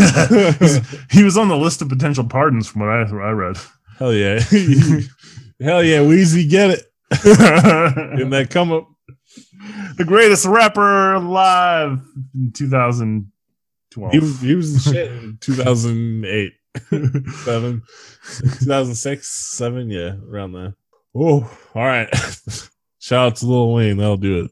he was on the list of potential pardons from what I, what I read. Hell yeah. Hell yeah. Weezy, get it. In that come up. the greatest rapper alive in 2012. He was, he was shit in 2008, 7, 2006, 7. Yeah, around there. Oh, all right. Shout out to Lil Wayne. That'll do it.